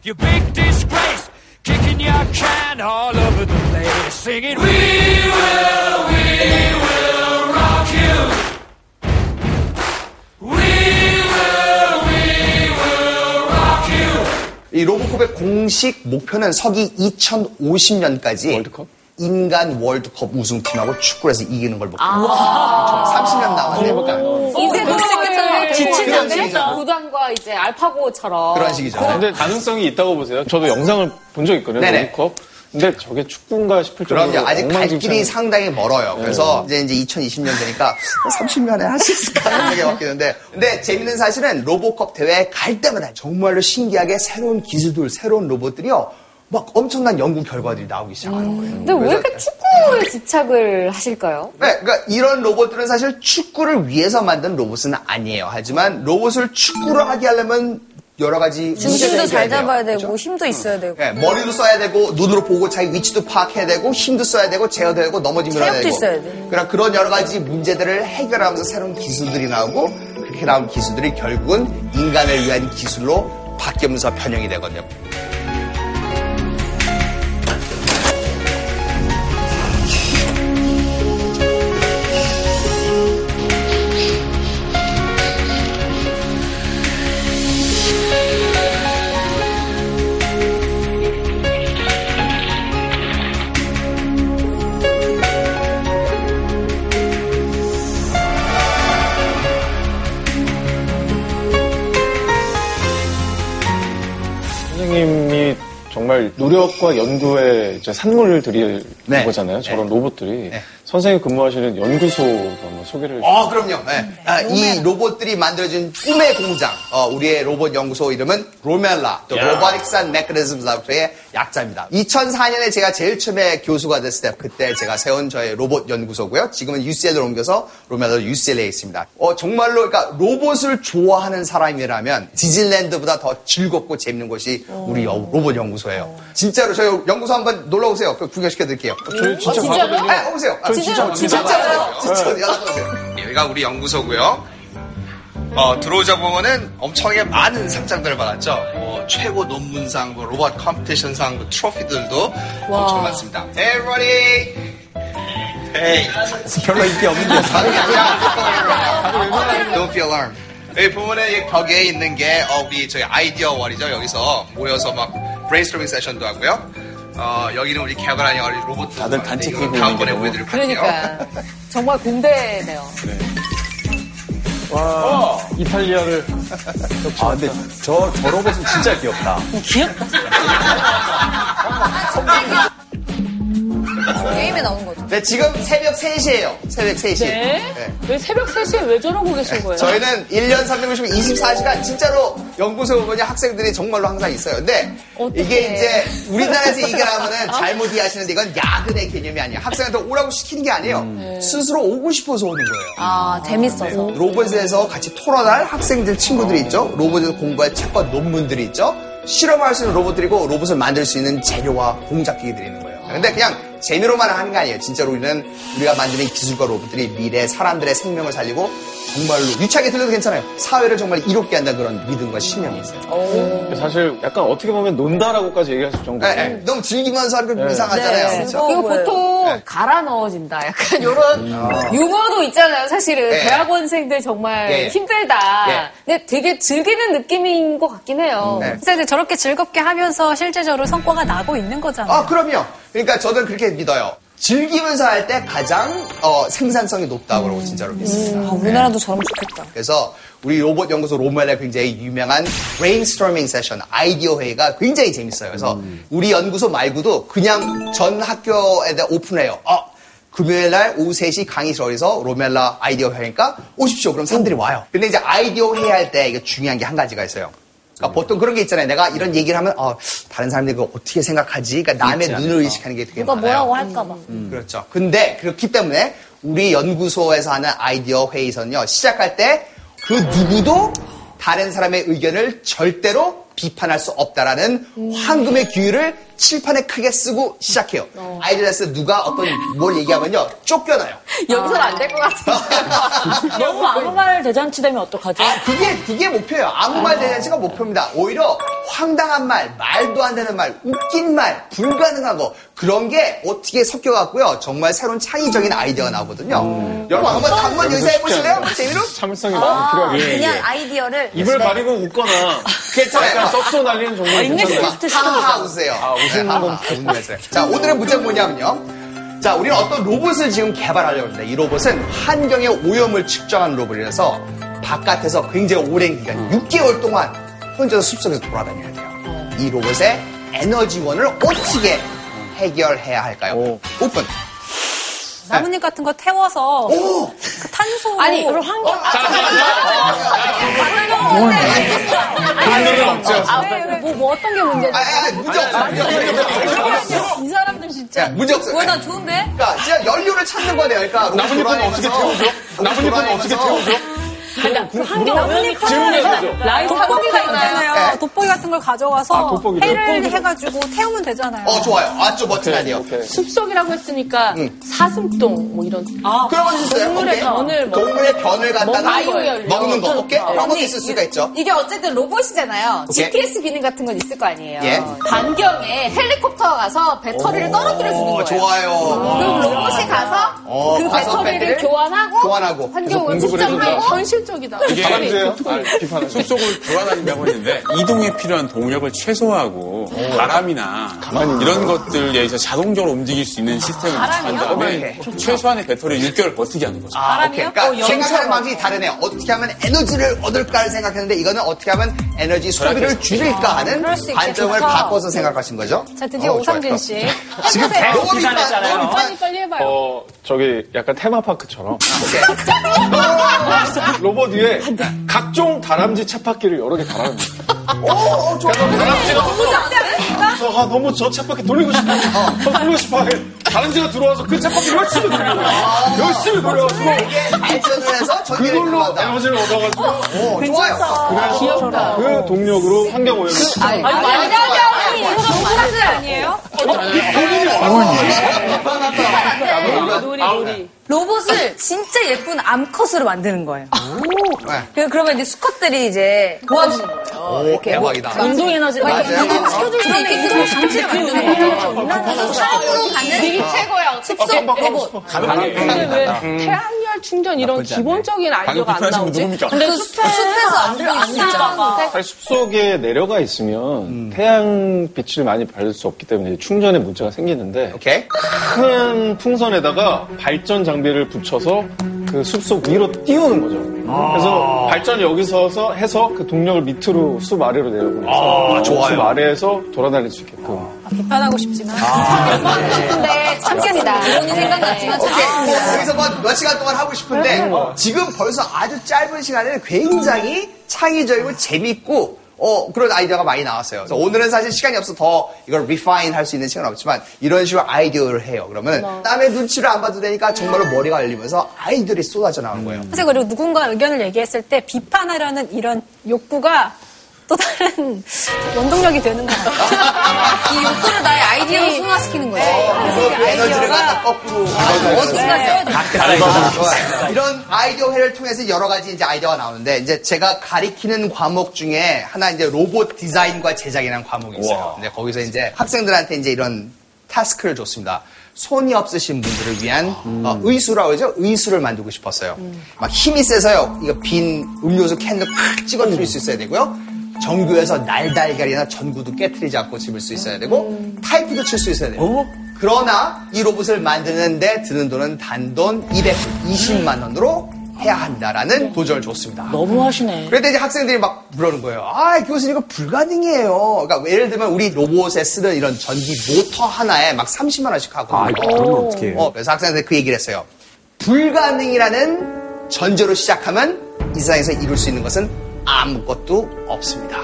You big disgrace. Kicking your can all over the place, singing, We will, we will rock you. We will, we will rock you. 이 로보컵의 공식 목표는 서기 2050년까지 월드컵? 인간 월드컵 우승팀하고 축구에서 이기는 걸 목표로. 30년 남았네요. 돌아가겠잖아요. 지치지 그런 않겠다. 식이죠. 구단과 이제 알파고처럼. 그런 식이죠. 근데 가능성이 있다고 보세요. 저도 영상을 본 적 있거든요. 네네. 월드컵. 근데 저게 축구인가 싶을 정도로 그럼요. 아직 갈 엉망진창. 길이 상당히 멀어요. 그래서 이제 이제 2020년 되니까 30년에 할 수 있을까 하는 생각이 바뀌는데. 근데 재밌는 사실은 로보컵 대회 갈 때마다 정말로 신기하게 새로운 기술들, 새로운 로봇들이요. 막 엄청난 연구 결과들이 나오기 시작하는 거예요. 근데 왜 이렇게 축구에 집착을 하실까요? 네, 그러니까 이런 로봇들은 사실 축구를 위해서 만든 로봇은 아니에요. 하지만 로봇을 축구를 하게 하려면 여러 가지 중심도 잘 해결해야 돼요. 잡아야 되고 그렇죠? 힘도 있어야 되고 네, 머리도 써야 되고 눈으로 보고 자기 위치도 파악해야 되고 힘도 써야 되고 제어도 되고 넘어지면 해야 되고 있어야 돼. 그런 그런 여러 가지 문제들을 해결하면서 새로운 기술들이 나오고 그렇게 나온 기술들이 결국은 인간을 위한 기술로 바뀌면서 변형이 되거든요. 정말 노력과 산물을 들이는 네. 거잖아요. 저런 로봇들이. 선생님 근무하시는 연구소도 한번 소개를 어, 그럼요. 네. 아, 이 로봇들이 만들어진 꿈의 공장. 어, 우리의 로봇 연구소 이름은 로멜라, 또 야. Robotics and Mechanisms Laboratory의 약자입니다. 2004년에 제가 제일 처음에 교수가 됐을 때 그때 제가 세운 저의 로봇 연구소고요. 지금은 UCL로 옮겨서 로멜라 UCLA에 있습니다. 어, 정말로 그러니까 로봇을 좋아하는 사람이라면 디즈니랜드보다 더 즐겁고 재밌는 곳이 우리 여- 로봇 연구소예요. 진짜로 저희 연구소 한번 놀러 오세요. 그 구경시켜 드릴게요. 저희 진짜 아, 진짜요? 가거든요. 아, 오세요. 아, 진짜 진짜 진짜 진짜요? 진짜 연락 오세요. 여기가 우리 연구소고요. 어, 들어오자 보면은 엄청나게 많은 상장들을 받았죠. 뭐 최고 논문상, 뭐 로봇 competition상, 뭐 트로피들도 엄청 많습니다. Hey, everybody. Hey. 별로 인기 없는데. 다른 게 아니라 Don't be alarmed. 여기 보면은 이 벽에 있는 게 어, 우리 저희 아이디어 wall이죠. 여기서 모여서 막 브레인스토밍 세션도 하고요. 어, 여기는 우리 개발한 여러 로봇 다들 단체 끼고 다음번에 보여드릴 거예요. 그러니까. 정말 공대네요. 와, 이탈리아를. 아, 근데 저, 저 로봇은 진짜 귀엽다. 귀엽다. 게임에 나오는 거죠. 네, 지금 새벽 3시예요. 새벽 3시. 네. 왜 새벽 3시에 왜 저러고 계신 거예요? 저희는 1년 365, 24시간 진짜로 연구소 보면 학생들이 정말로 항상 있어요. 근데 어떡해. 이게 이제 우리나라에서 이겨나면은 잘못 이해하시는데 이건 야근의 개념이 아니에요. 학생한테 오라고 시키는 게 아니에요. 스스로 오고 싶어서 오는 거예요. 아 재밌어서. 로봇에서 같이 토론할 학생들 친구들이 있죠. 로봇에서 공부할 책과 논문들이 있죠. 실험할 수 있는 로봇들이고 로봇을 만들 수 있는 재료와 공작기기들이 있는 거예요. 근데 그냥 재미로만 하는 게 아니에요. 진짜로 우리는 우리가 만드는 기술과 로봇들이 미래 사람들의 생명을 살리고 정말로 유치하게 들려도 괜찮아요. 사회를 정말 이롭게 한다 그런 믿음과 신념이 있어요. 사실 약간 어떻게 보면 논다라고까지 얘기할 수 정도. 네, 네. 너무 즐기면서 하는 거 이상하잖아요. 그렇죠? 그리고 보통 갈아 넣어진다. 약간 이런 유머도 있잖아요. 사실은 네. 대학원생들 정말. 힘들다. 예. 근데 되게 즐기는 느낌인 것 같긴 해요. 네. 그래서 이제 저렇게 즐겁게 하면서 실제적으로 성과가 나고 있는 거잖아요. 아, 그럼요. 그러니까 저는 그렇게 믿어요. 즐기면서 할 때 가장 어, 생산성이 높다고 음. 진짜로 믿습니다. 아, 우리나라도 저러면 좋겠다. 그래서 우리 로봇 연구소 RoMeLa의 굉장히 유명한 브레인스토밍 세션, 아이디어 회의가 굉장히 재밌어요. 그래서 우리 연구소 말고도 그냥 전 학교에다 오픈해요. 어, 금요일 날 오후 3시 강의실에서 RoMeLa 아이디어 회의니까 오십시오. 그럼 사람들이 와요. 근데 이제 아이디어 회의 할 때 이게 중요한 게 한 가지가 있어요. 그러니까 보통 그런 게 있잖아요. 내가 이런 얘기를 하면 어, 다른 사람들이 그거 어떻게 생각하지? 그러니까 남의 눈을 의식하는 게 되게 누가 많아요. 뭐라고 할까봐. 그렇죠. 근데 그렇기 때문에 우리 연구소에서 하는 아이디어 회의선요 시작할 때 그 누구도 다른 사람의 의견을 절대로 비판할 수 없다라는 황금의 규율을 칠판에 크게 쓰고 시작해요. 아이디어에서 누가 어떤 뭘 얘기하면요 쫓겨나요. 여기서는 안 될 것 같은데. 너무 아무 말 대잔치 되면 어떡하죠? 아, 그게, 그게 목표예요. 아무 말 대잔치가 목표입니다. 오히려 황당한 말, 말도 안 되는 말, 웃긴 말, 불가능한 거, 그런 게 어떻게 섞여갖고요. 정말 새로운 창의적인 아이디어가 나오거든요. 여러분, 한번, 한번 여기서 해보실래요? 재미로? 참을성이 많이 필요하겠네. 그냥 아이디어를 입을 네. 가리고 웃거나 괜찮아요. 약간 썩소 날리는 정도 괜찮아요. 하하하 웃으세요. 아, 웃으는 네, 건 하하하 웃으면서요. 자, 오늘의 문제는 뭐냐면요. 자, 우리는 어떤 로봇을 지금 개발하려고 합니다. 이 로봇은 환경의 오염을 측정하는 로봇이라서 바깥에서 굉장히 오랜 기간, 6개월 동안 혼자서 숲속에서 돌아다녀야 돼요. 이 로봇의 에너지원을 어떻게 해결해야 할까요? 오픈. 나뭇잎 같은 거 태워서 그 탄소 아니, 그럼 환경. 돈을 없죠. 아, 뭐, 뭐 어떤 게 문제지? 아, 아, 문제 없어. 문제 없어. 이 사람들 진짜. 자, 문제 없어요. 뭐야 나 좋은데? 그러니까 진짜 연료를 찾는 거네요. 그러니까 나뭇잎은 어떻게 태우죠? 나뭇잎은 어떻게 태우죠? 그러니까 그 오염이 질문해야 되죠. 라이트 돋보기가 있잖아요. 네. 돋보기 같은 걸 가져가서 아, 돋보기죠. 해를 해가지고 태우면 되잖아요. 어, 좋아요. 아주 멋진 아이디어. 숲속이라고 했으니까 사슴똥 뭐 이런 아, 그런 거 있어요. 동물의 오케이. 변을 먹 동물의 변을 갖다가. 먹는 거. 오케이? 어. 그런 것도 있을 수가 있죠. 이게 어쨌든 로봇이잖아요. GPS 기능 같은 건 있을 거 아니에요. 예. 반경에 헬리콥터가 가서 배터리를 떨어뜨려 주는 어, 거예요. 좋아요. 그럼 로봇이 가서 어, 그 배터리를 교환하고, 교환하고. 환경 오염 공급을 측정하고 해준다. 현실적이다. 아, 비판을. 숲속을 돌아다닌다고 했는데 이동에 필요한 동력을 최소화하고 바람이나 이런 것들에 의해서 자동적으로 움직일 수 있는 시스템을 구축한 다음에 최소한의 배터리를 6개월 버티게 하는 거죠. 아, 오케이. 그러니까 생각하는 방식이 다르네요. 어떻게 하면 에너지를 얻을까를 생각했는데 이거는 어떻게 하면 에너지 소비를 줄일까 하는 있겠다. 관점을. 바꿔서 생각하신 거죠? 자, 드디어 어, 오상진. 씨. 지금. 너무 비판, 비판했잖아요. 너무 비판. 빨리 빨리 해봐요. 어, 저기 약간 테마파크처럼 오케이. 로봇 위에 각종 다람쥐 쳇바퀴를 여러 개 달아놓는 거예요. 오, 오, 좋아. 다람쥐가 그래 서 아, 너무 저 쳇바퀴 돌리고 싶어. 더 돌리고 싶어. 다람쥐가 들어와서 그 쳇바퀴 열심히 돌리는 거야. 열심히 돌려가지고 이게 발전을 해서 그걸로. 에너지를 얻어가지고 오, 좋아요. 그래서 귀엽다. 그 동력으로 환경 오염을 아니, 아니, 아니, 아니, 이거 너무 사실 아니에요? 놀이 놀이. 로봇을 진짜 예쁜 암컷으로 만드는 거예요. 네. 그- 그러면 이제 수컷들이 이제 도와주는 거예요. 오, 대박이다. 운동 에너지 맞아요. 시켜줄 수 있게 그런 장치를 만드는 거예요. 사람으로 가는 되게 최고야. 숲속 로봇. 근데 왜 태양열 충전 이런. 기본적인 아이디어가 안 나오지? 근데 그 숲에서 안 들어 안 들어가. 사실 숲속에 내려가 있으면 태양 빛을 많이 받을 수 없기 때문에 충전에 문제가 생기는데. 큰 풍선에다가 발전 장 비를 붙여서 그 숲속 위로 띄우는 거죠. 그래서 발전을 여기서 해서 그 동력을 밑으로 숲 아래로 내려보내서 좋아요. 숲 아래에서 돌아다닐 수 있게끔. 비판하고 싶지만. 근데 참겠습니다. 본인 생각났지만 오케이. 참겠습니다. 여기서 뭐 몇 시간 동안 하고 싶은데 지금 벌써 아주 짧은 시간에 굉장히 창의적이고 재밌고 어, 그런 아이디어가 많이 나왔어요. 그래서 오늘은 사실 시간이 없어 더 이걸 리파인 할 수 있는 시간은 없지만 이런 식으로 아이디어를 해요. 그러면 남의 눈치를 안 봐도 되니까 정말로 머리가 열리면서 아이들이 쏟아져 나오는 거예요. 사실 그리고 누군가 의견을 얘기했을 때 비판하려는 이런 욕구가 또 다른 원동력이 되는 것 같아요. 이 욕구를 나의 아이디어로 승화시키는 거지. 그 에너지를 갖다 거꾸로 어디가 써야 돼? 이런 아이디어 회의를 통해서 여러 가지 이제 아이디어가 나오는데 이제 제가 가리키는 과목 중에 하나 이제 로봇 디자인과 제작이라는 과목이 있어요. 근데 거기서 이제 학생들한테 이제 이런 task를 줬습니다. 손이 없으신 분들을 위한 어, 의수라고 하죠. 의수를 만들고 싶었어요. 막 힘이 세서요. 이거 빈 음료수 캔도 팍 찌그러뜨릴 수 있어야 되고요. 전교에서 날달걀이나 전구도 깨뜨리지 않고 집을 수 있어야 되고 타이프도 칠 수 있어야 돼요. 그러나 이 로봇을 만드는데 드는 돈은 단돈 220만 원으로 해야 한다라는 도전을 줬습니다. 너무 하시네. 그런데 이제 학생들이 막 그러는 거예요. 아, 교수님 이거 불가능해요. 그러니까 예를 들면 우리 로봇에 쓰는 이런 전기 모터 하나에 막 30만 원씩 하거든요. 아, 이거 그러면 어떡해. 어, 그래서 학생한테 그 얘기를 했어요. 불가능이라는 전제로 시작하면 이 세상에서 이룰 수 있는 것은 아무것도 없습니다.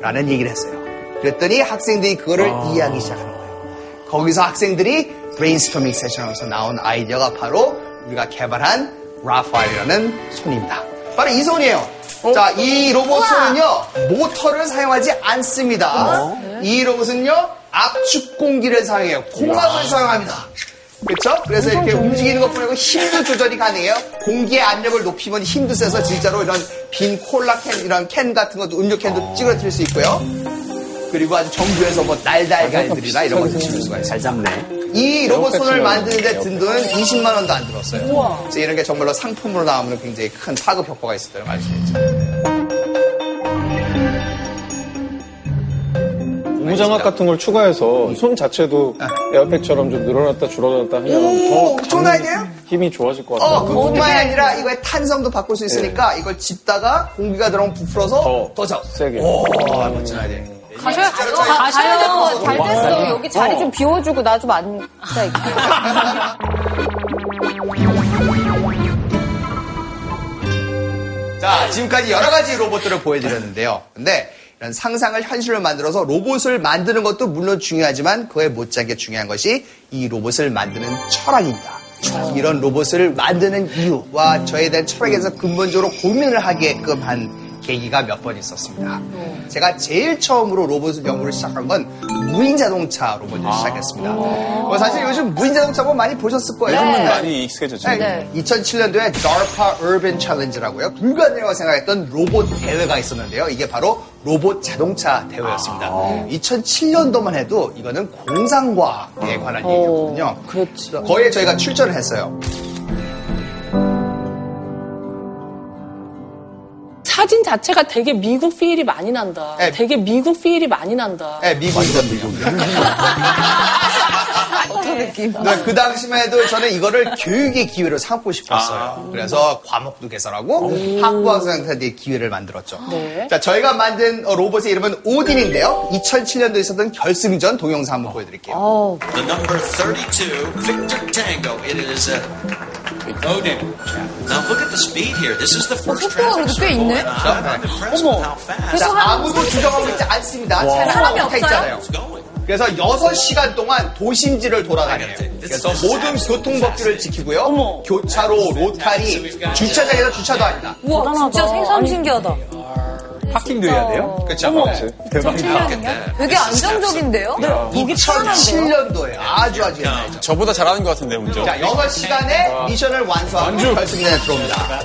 라는 얘기를 했어요. 그랬더니 학생들이 그거를 이해하기 시작하는 거예요. 거기서 학생들이 브레인스토밍 세션에서 나온 아이디어가 바로 우리가 개발한 라파엘이라는 손입니다. 바로 이 손이에요. 자, 이 로봇은요, 모터를 사용하지 않습니다. 이 로봇은요, 압축 공기를 사용해요. 공압을 사용합니다. 그렇죠? 그래서 이렇게 움직이는 것뿐 아니고 힘도 조절이 가능해요. 공기의 압력을 높이면 힘도 세서 진짜로 이런 빈 콜라 캔, 이런 캔 같은 것도 음료 캔도 찌그러뜨릴 수 있고요. 그리고 아주 정부에서 뭐 날달걀들이나 이런 걸 드실 수가 있어요. 잘 잡네. 이 로봇 손을 만드는데 든 돈은 20만 원도 안 들었어요. 그래서 이런 게 정말로 상품으로 나오면 굉장히 큰 파급 효과가 있었다는 걸알수 있죠. 고무장갑 같은 걸 추가해서 손 자체도 에어백처럼 좀 늘어났다 줄어들었다 하면 오, 더 좋은 아이디어요? 힘이 좋아질 것 같아요. 어, 그 뿐만이 아니라 이거의 탄성도 바꿀 수 있으니까 이걸 짚다가 공기가 들어오면 부풀어서 더 작. 세게. 오, 멋진 아이디어. 가셔야, 진짜로 가, 저희- 가셔야 될것 같아. 잘 됐어. 어. 여기 자리 좀 비워주고 나 좀 앉아 있게. 자, 지금까지 여러 가지 로봇들을 보여드렸는데요. 근데 상상을 현실로 만들어서 로봇을 만드는 것도 물론 중요하지만 그에 못지않게 중요한 것이 이 로봇을 만드는 철학입니다. 이런 로봇을 만드는 이유와 저에 대한 철학에 대해서 근본적으로 고민을 하게끔 한 계기가 몇 번 있었습니다. 제가 제일 처음으로 로봇 연구를 시작한 건 무인 자동차 로봇을 시작했습니다. 뭐 사실 요즘 무인 자동차 뭐 많이 보셨을 거예요. 요즘은 많이 익숙해졌죠. 네. 2007년도에 DARPA Urban Challenge라고요. 불가능하다고 생각했던 로봇 대회가 있었는데요. 이게 바로 로봇 자동차 대회였습니다. 2007년도만 해도 이거는 공상과학에 관한 얘기였거든요. 그래서 거기에 저희가 출전을 했어요. 사진 자체가 되게 미국 필이 많이 난다. 네. 되게 미국 필이 많이 난다. 네, 미국이죠, 미국. 어떤 느낌? 네, 그 당시만 해도 저는 이거를 교육의 기회로 삼고 싶었어요. 그래서 과목도 개설하고 학부학생한테 기회를 만들었죠. 네. 자, 저희가 만든 어, 로봇의 이름은 오딘인데요. 2007년도에 있었던 결승전 동영상 한번 보여드릴게요. The number 32, Victor Tango. It is uh, Now look at the speed here. This is the first 속도가 그래도 꽤 있네. I'm impressed with how fast. 자, 아무도 주장하고 있지 않습니다. 차에 사람이 타 있잖아요. 그래서 6시간 동안 도심지를 돌아다녀요. 그래서 모든 교통법규를 지키고요. 교차로, 로타리, 주차장에서 주차도 합니다. 우와, 진짜 생선 신기하다. 파킹도 해야 돼요? 그렇죠. 대박이다. 되게 안정적인데요? 2007년도에 아주 아주 옛날이죠. 저보다 잘하는 것 같은데, 운전. 자, 6시간에 미션을 완수하고 결승전에 들어옵니다.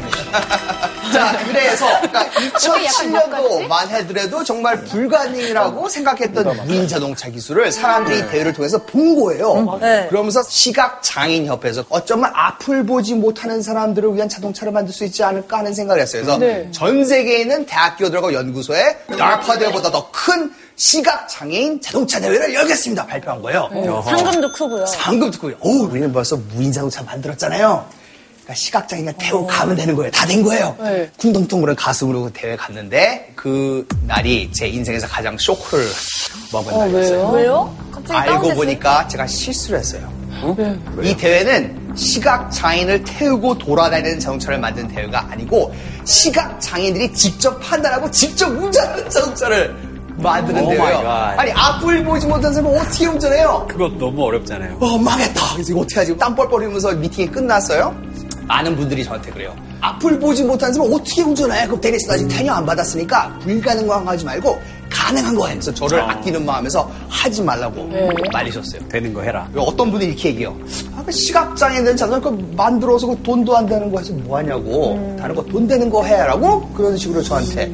자, 그래서 그러니까 2007년도만 해더라도 정말 불가능이라고 생각했던 무인 자동차 기술을 사람들이 대회를 통해서 본 거예요. 네. 그러면서 시각 장애인 협회에서 어쩌면 앞을 보지 못하는 사람들을 위한 자동차를 만들 수 있지 않을까 하는 생각을 했어요. 그래서 네. 전 세계 에 있는 대학교들과 연구소에 대회보다 더 큰 시각 장애인 자동차 대회를 열겠습니다. 발표한 거예요. 상금도 크고요. 상금 듣고 오 우리는 벌써 무인 자동차 만들었잖아요. 그러니까 시각장애인만 태우고 가면 되는 거예요. 다 된 거예요. 네. 쿵덩덩거리는 가슴으로 그 대회 갔는데 그 날이 제 인생에서 가장 쇼크를 먹은 날이었어요. 왜요? 갑자기 알고? 보니까 제가 실수를 했어요. 이 대회는 시각 장애인을 태우고 돌아다니는 자동차를 만든 대회가 아니고 시각 장애인들이 직접 판단하고 직접 운전하는 자동차를 만드는 대회예요. 갓. 아니 앞을 보지 못한 사람은 어떻게 운전해요? 그거 너무 어렵잖아요. 어, 망했다. 그래서 이거 어떻게 하지? 땀 뻘뻘 흘리면서 미팅이 끝났어요. 많은 분들이 저한테 그래요. 앞을 보지 못하는 사람 어떻게 운전해? 그럼 데니스는 아직 태녀 안 받았으니까 불가능한 거 하지 말고 가능한 거 해. 그래서 저를 아끼는 마음에서 하지 말라고 말리셨어요. 되는 거 해라. 어떤 분이 이렇게 얘기해요. 아, 그 시각장애인 자전거 만들어서 그 돈도 안 되는 거 해서 뭐 하냐고. 다른 거 돈 되는 거 해라고 그런 식으로 저한테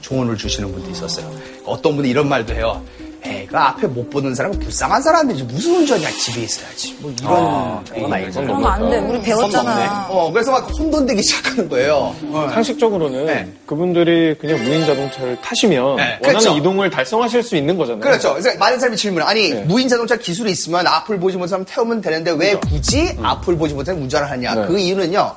조언을 주시는 분도 있었어요. 어떤 분이 이런 말도 해요. 그 앞에 못 보는 사람은 불쌍한 사람이지. 무슨 운전이야. 집에 있어야지. 뭐 이런. 아, 그건 아니죠. 그러면 안 돼. 우리 배웠잖아. 어, 그래서 막 혼돈되기 시작하는 거예요. 상식적으로는 그분들이 그냥 무인 자동차를 타시면 네, 원하는 그렇죠. 이동을 달성하실 수 있는 거잖아요. 그렇죠. 그래서 많은 사람이 질문을 아니 무인 자동차 기술이 있으면 앞을 보지 사람 태우면 되는데 왜 굳이 앞을 보지 못하는 운전을 하냐? 네. 그 이유는요.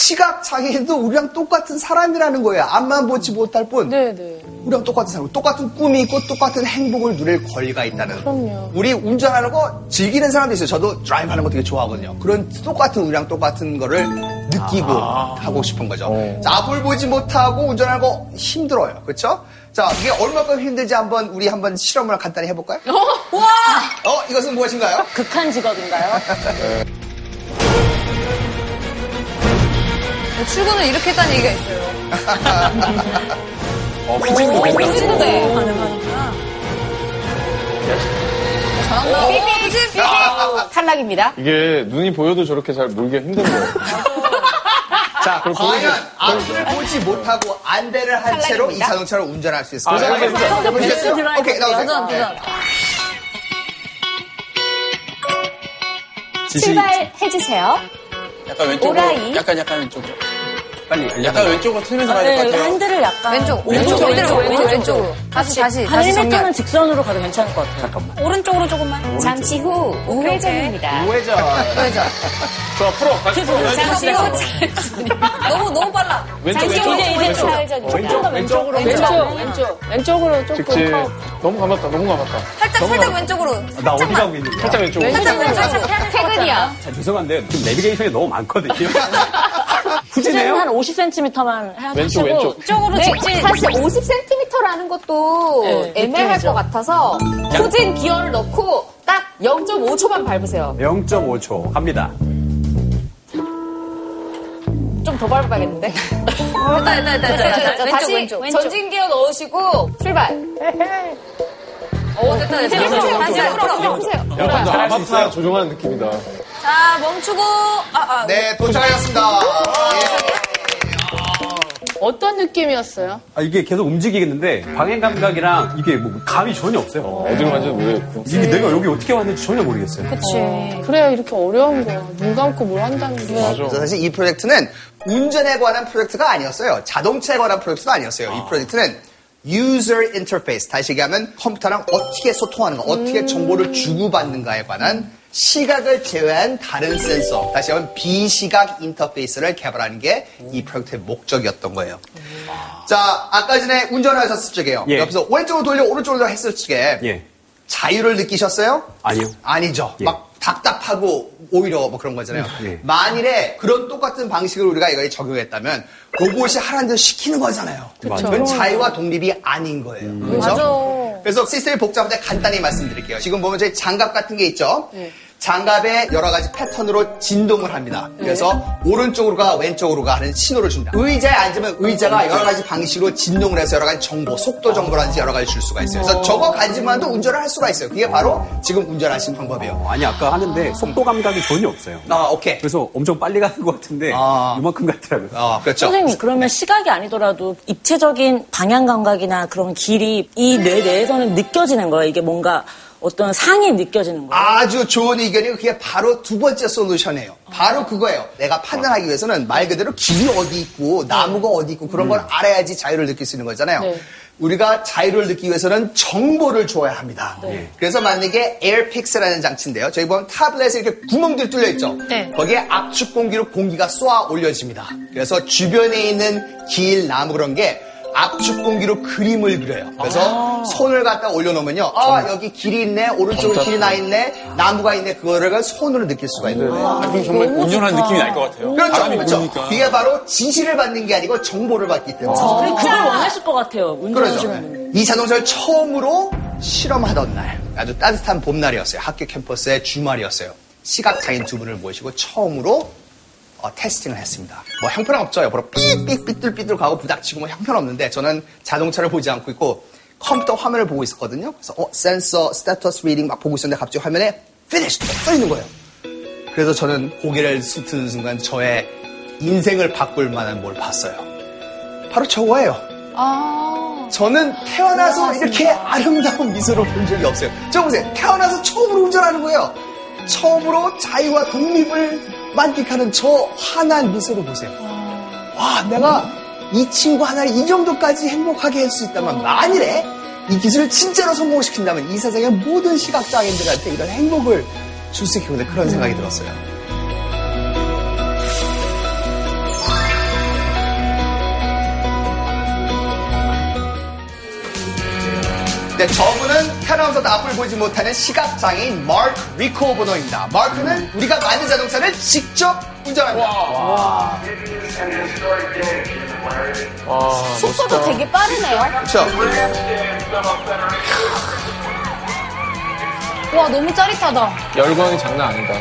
시각 장애인도 우리랑 똑같은 사람이라는 거예요. 앞만 보지 못할 뿐. 우리랑 똑같은 사람, 똑같은 꿈이 있고 똑같은 행복을 누릴 권리가 있다는. 그럼요. 우리 운전하는 거 즐기는 사람도 있어요. 저도 드라이브 하는 거 되게 좋아하거든요. 그런 똑같은 우리랑 똑같은 거를 느끼고 하고 싶은 거죠. 자, 앞을 보지 못하고 운전하는 거 힘들어요. 그렇죠? 자, 이게 얼마큼 힘들지 한번 우리 한번 실험을 간단히 해볼까요? 와! 어, 이것은 무엇인가요? 극한 직업인가요? 출근을 이렇게 했다는 얘기가 있어요. 어, 피칭도 피칭도 돼. 되고. 가능하구나. 탈락입니다. 이게 눈이 보여도 저렇게 잘 몰기가 힘든 거예요. 자, 그럼 과연 앞을 보지 못하고 안대를 한 채로 이 자동차를 운전할 수 있을까요? 아? 드라이브. 오케이, 나오세요. 네. 출발해주세요. 약간 왼쪽으로 오라이. 약간 약간 왼쪽으로 빨리. 약간 왼쪽으로 틀면서 가야 될것 네, 같아요. 핸들을 약간. 왼쪽, 왼쪽, 왼쪽, 왼쪽, 왼쪽, 왼쪽. 왼쪽으로. 다시, 다시, 한 다시 1m는 정면. 직선으로 가도 괜찮을 것 같아요. 잠깐만. 오른쪽으로 조금만. 잠시 후 우회전입니다. 우회전. 우회전. 자, 프로 다시 프로. 잠시 후 너무, 너무 빨라. 왼쪽, 왼쪽, 왼쪽. 우회전입니다. 왼쪽으로, 왼쪽, 왼쪽. 왼쪽으로 조금. 너무 감았다, 너무 감았다. 살짝, 살짝 왼쪽으로. 나 어디 가고 있는 거야? 살짝 왼쪽으로. 살짝 왼쪽. 퇴근이야. 자, 죄송한데 지금 내비게이션이 너무 많거든요. 후지네요? 한 50cm만 해야 왼쪽, 하시고 왼쪽. 이쪽으로 네, 직진. 사실 50cm라는 것도 네, 애매할 느낌이죠. 것 같아서 후진 기어를 넣고 딱 0.5초만 밟으세요. 0.5초 갑니다. 좀 더 밟아야겠는데? 됐다, 됐다, 됐다, 됐다. 자, 왼쪽, 다시 왼쪽, 왼쪽. 전진 기어 넣으시고 출발. 오, 됐다, 됐다. 다시. 앞으로. 해보세요. 약간 더 아바타 조종하는 느낌이다. 자, 멈추고. 아, 아. 네, 도착하였습니다. 어떤 느낌이었어요? 아, 이게 계속 움직이겠는데 방향 감각이랑 이게 뭐 감이 전혀 없어요. 어디로 간지 모르겠고. 이게 내가 여기 어떻게 왔는지 전혀 모르겠어요. 그치. 그래야 이렇게 어려운 거야. 눈 감고 뭘 한다는 게. 그래서 사실 이 프로젝트는 운전에 관한 프로젝트가 아니었어요. 자동차에 관한 프로젝트도 아니었어요. 이 프로젝트는 user interface, 다시 얘기하면 컴퓨터랑 어떻게 소통하는가, 어떻게 정보를 주고받는가에 관한 시각을 제외한 다른 센서, 다시 하면 비시각 인터페이스를 개발하는 게 이 프로젝트의 목적이었던 거예요. 자, 아까 전에 운전하셨을 적에요. 예. 옆에서 왼쪽으로 돌려 오른쪽으로 돌려 했을 적에 예. 자유를 느끼셨어요? 아니요. 아니죠. 예. 막 답답하고 오히려 뭐 그런 거잖아요. 예. 만일에 그런 똑같은 방식을 우리가 이거에 적용했다면 로봇이 하라는 대로 시키는 거잖아요. 그건 자유와 독립이 아닌 거예요. 그렇죠? 맞아. 그래서 시스템이 복잡한데 간단히 말씀드릴게요. 지금 보면 저희 장갑 같은 게 있죠. 네. 장갑에 여러 가지 패턴으로 진동을 합니다. 그래서 오른쪽으로 가 왼쪽으로 가 하는 신호를 줍니다. 의자에 앉으면 의자가 여러 가지 방식으로 진동을 해서 여러 가지 정보, 속도 정보라든지 여러 가지 줄 수가 있어요. 그래서 저거 가지만도 운전을 할 수가 있어요. 그게 바로 지금 운전하시는 방법이에요. 아니 아까 하는데 속도 감각이 전혀 없어요. 아, 오케이. 그래서 엄청 빨리 가는 것 같은데 아. 이만큼 같더라고요. 아, 그렇죠. 선생님 그러면 시각이 아니더라도 입체적인 방향 감각이나 그런 길이 이 뇌 내에서는 느껴지는 거예요. 이게 뭔가 어떤 상이 느껴지는 거예요. 아주 좋은 의견이고 그게 바로 두 번째 솔루션이에요. 바로 그거예요. 내가 판단하기 위해서는 말 그대로 길이 어디 있고 나무가 어디 있고 그런 걸 알아야지 자유를 느낄 수 있는 거잖아요. 네. 우리가 자유를 느끼기 위해서는 정보를 줘야 합니다. 그래서 만든 게 에어픽스라는 장치인데요. 저희 보면 타블렛에 이렇게 구멍들이 뚫려 있죠. 네. 거기에 압축 공기로 공기가 쏘아 올려집니다. 그래서 주변에 있는 길, 나무 그런 게 압축 공기로 그림을 그려요. 그래서 손을 갖다 올려놓으면요. 아, 여기 길이 있네. 오른쪽으로 길이 나 있네. 나무가 있네. 그거를 손으로 느낄 수가 있는 거예요. 아, 그럼 정말 운전하는 느낌이 날 것 같아요. 그렇죠. 그렇죠. 그게 바로 지시를 받는 게 아니고 정보를 받기 때문에. 우리 그걸 원하실 것 같아요. 그렇죠. 운전하시는 분. 이 자동차를 처음으로 실험하던 날, 아주 따뜻한 봄날이었어요. 학교 캠퍼스의 주말이었어요. 시각장애인 두 분을 모시고 처음으로 어, testing을 했습니다. 뭐 형편없죠. 옆으로 삑삑 삐뚤삐뚤 가고 부닥치고 뭐 형편없는데 저는 자동차를 보지 않고 있고 컴퓨터 화면을 보고 있었거든요. 그래서 어, sensor status reading 막 보고 있었는데 갑자기 화면에 finish 써 있는 거예요. 그래서 저는 고개를 숙드는 순간 저의 인생을 바꿀 만한 뭘 봤어요. 바로 저거예요. 아. 저는 태어나서 이렇게 아름다운 미소를 본 적이 없어요. 저 보세요. 태어나서 처음으로 운전하는 거예요. 처음으로 자유와 독립을 만끽하는 저 환한 미소를 보세요. 와, 내가 이 친구 하나를 이 정도까지 행복하게 할 수 있다면 만일에 이 기술을 진짜로 성공시킨다면 이 세상의 모든 시각장애인들한테 이런 행복을 줄 수 있겠구나 그런 생각이 들었어요. 네, 저분은 태어나면서도 앞을 보지 못하는 시각장애인 마크 리코버너입니다. 마크는 우리가 만든 자동차를 직접 운전합니다. 속도도 되게 빠르네요. 그렇죠. 와, 너무 짜릿하다. 열광이 장난 아니다.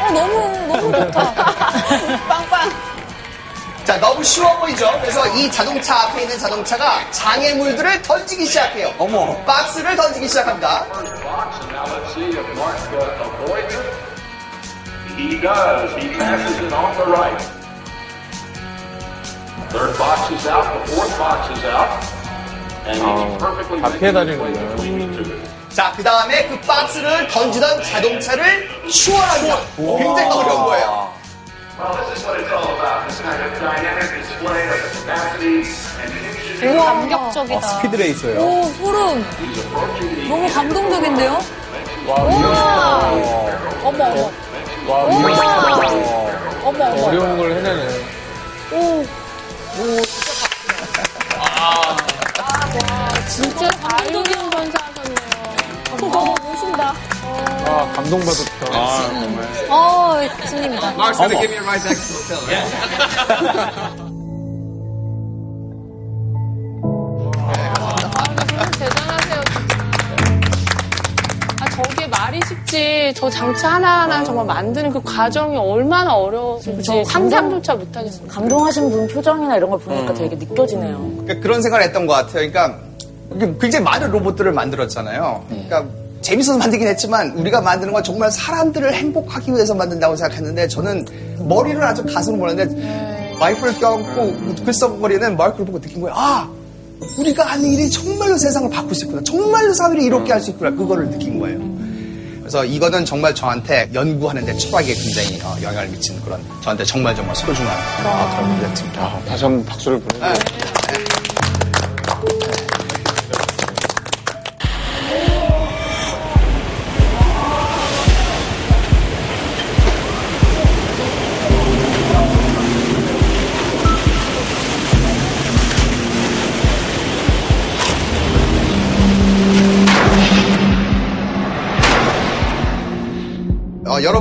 어, 너무, 너무 좋다. 빵빵. 자, 너무 쉬워 보이죠? 그래서 이 자동차 앞에 있는 자동차가 장애물들을 던지기 시작해요. 어머. 박스를 던지기 시작합니다. He does. He passes it on the right. Third box is out. The fourth box is out. And he's perfectly 다 피해 다니는 making 거예요. 자, 그 다음에 그 박스를 던지던 자동차를 추월합니다. 굉장히 어려운 거예요. 되게 감격적이다. 스피드레이서예요. 오, 소름. 너무 감동적인데요? 와, 우와. 어머, 어머. 와, 우와. 어머, 어머. 어려운 걸 해내네. 오. 진짜 자유로운 전사하셨네요. 어, 멋있다. 아, 감동받았다. 아, 정말. 어, 스님이다. Mark's gonna give me a ride back to the hotel. 대단하세요. 아, 저게 말이 쉽지. 저 장차 하나하나 정말 만드는 그 과정이 얼마나 어려운지 상상조차 못하겠어요. 감동하신 분 표정이나 이런 걸 보니까 되게 느껴지네요. 그러니까 그런 생각을 했던 것 같아요. 그러니까 굉장히 많은 로봇들을 만들었잖아요. 그러니까 재밌어서 만들긴 했지만 우리가 만드는 건 정말 사람들을 행복하기 위해서 만든다고 생각했는데 저는 머리를 아주 가슴을 보는데 와이프를 껴안고 글썽거리는 마이크를 보고 느낀 거예요. 아 우리가 하는 일이 정말로 세상을 바꿀 수 있구나. 정말로 사회를 이롭게 할 수 있구나. 그거를 느낀 거예요. 그래서 이거는 정말 저한테 연구하는데 철학에 굉장히 어, 영향을 미치는 그런 저한테 정말 정말 소중한 어, 그런 프로젝트입니다. 아, 다시 한번 박수를 보내요. 어,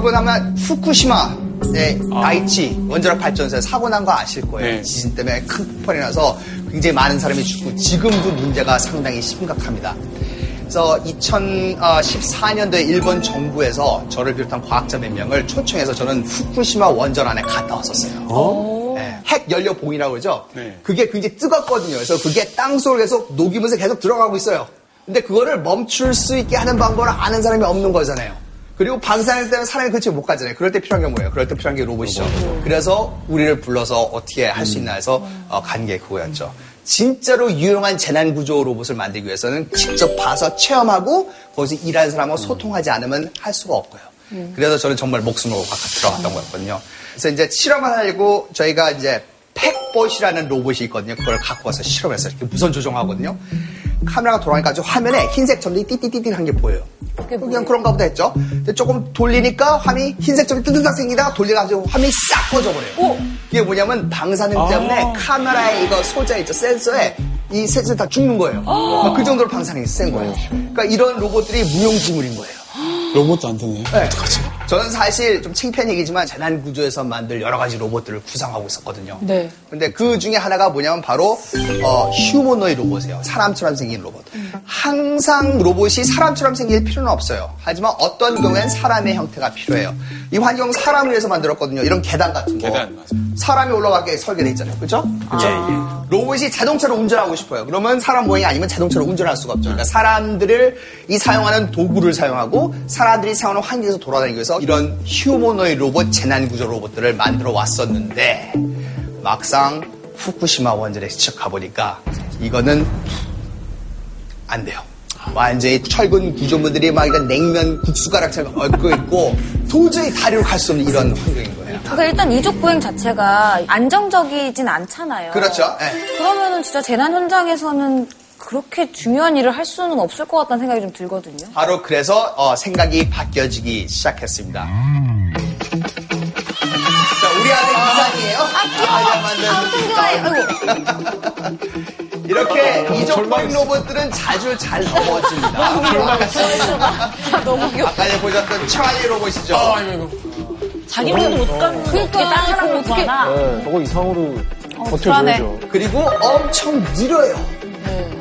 여러분 아마 후쿠시마의 다이치 원자력 발전소에 사고 난 거 아실 거예요. 네. 지진 때문에 큰 폭발이 나서 굉장히 많은 사람이 죽고 지금도 문제가 상당히 심각합니다. 그래서 2014년도에 일본 정부에서 저를 비롯한 과학자 몇 명을 초청해서 저는 후쿠시마 원전 안에 갔다 왔었어요. 네, 핵 연료 봉이라고 그러죠. 네. 그게 굉장히 뜨겁거든요. 그래서 그게 땅속으로 계속 녹이면서 계속 들어가고 있어요. 근데 그거를 멈출 수 있게 하는 방법을 아는 사람이 없는 거잖아요. 그리고 방사능 때문에 사람이 그치 못 가잖아요. 그럴 때 필요한 게 뭐예요? 그럴 때 필요한 게 로봇이죠. 그래서 우리를 불러서 어떻게 할 수 있나 해서 어, 간게 그거였죠. 진짜로 유용한 재난 구조 로봇을 만들기 위해서는 직접 봐서 체험하고 거기서 일하는 사람하고 소통하지 않으면 할 수가 없고요. 그래서 저는 정말 목숨으로 바깥 들어갔던 거였거든요. 그래서 이제 실험을 하려고 저희가 이제 팩봇이라는 로봇이 있거든요. 그걸 갖고 와서 실험해서 이렇게 무선 조종하거든요. 카메라가 돌아가니까 화면에 흰색 점들이 띠띠띠띠 한 게 보여요. 그냥 그런가 보다 했죠. 근데 조금 돌리니까 화면이 흰색 점이 뜨뜻딱 생기다가 돌려가지고 화면이 싹 꺼져버려요. 이게 뭐냐면 방사능 때문에 카메라에 이거 소재 있죠. 센서에 이 센서 다 죽는 거예요. 그러니까 그 정도로 방사능이 센 거예요. 그러니까 이런 로봇들이 무용지물인 거예요. 로봇도 안 되네. 네. 저는 사실 좀 창피한 얘기지만 재난 구조에서 만들 여러 가지 로봇들을 구상하고 있었거든요. 네. 근데 그 중에 하나가 뭐냐면 바로 어, 휴머노이 로봇이에요. 사람처럼 생긴 로봇. 항상 로봇이 사람처럼 생길 필요는 없어요. 하지만 어떤 경우엔 사람의 형태가 필요해요. 이 환경 사람을 위해서 만들었거든요. 이런 계단 같은 거. 계단, 맞아. 사람이 올라가게 설계돼 있잖아요. 그죠? 로봇이 자동차로 운전하고 싶어요. 그러면 사람 모양이 아니면 자동차로 운전할 수가 없죠. 그러니까 사람들을 이 사용하는 도구를 사용하고 사람들이 사용하는 환경에서 돌아다니기 위해서 이런 휴머노이 로봇 재난 구조 로봇들을 만들어 왔었는데 막상 후쿠시마 원전에 직접 가보니까 이거는 안 돼요. 완전히 철근 구조물들이 막 이런 냉면 국수가락처럼 얽고 있고 도저히 다리로 갈 수 없는 이런 환경인 거예요. 그러니까 일단 이족 보행 자체가 안정적이진 않잖아요. 그렇죠. 예. 그러면은 진짜 재난 현장에서는 그렇게 중요한 일을 할 수는 없을 것 같다는 생각이 좀 들거든요. 바로 그래서 어, 생각이 바뀌어지기 시작했습니다. 자, 우리 아들 이상이에요. 아, 귀여워. 이렇게 이족보행 로봇들은 자주 잘 넘어집니다. 너무 귀여워. 아까 보셨던 차이 로봇이죠. 자기 몸도 못 가는 거 어떻게 다른 사람 어떻게 네, 저거 이상으로 불안해. 버텨줘야죠. 그리고 엄청 느려요.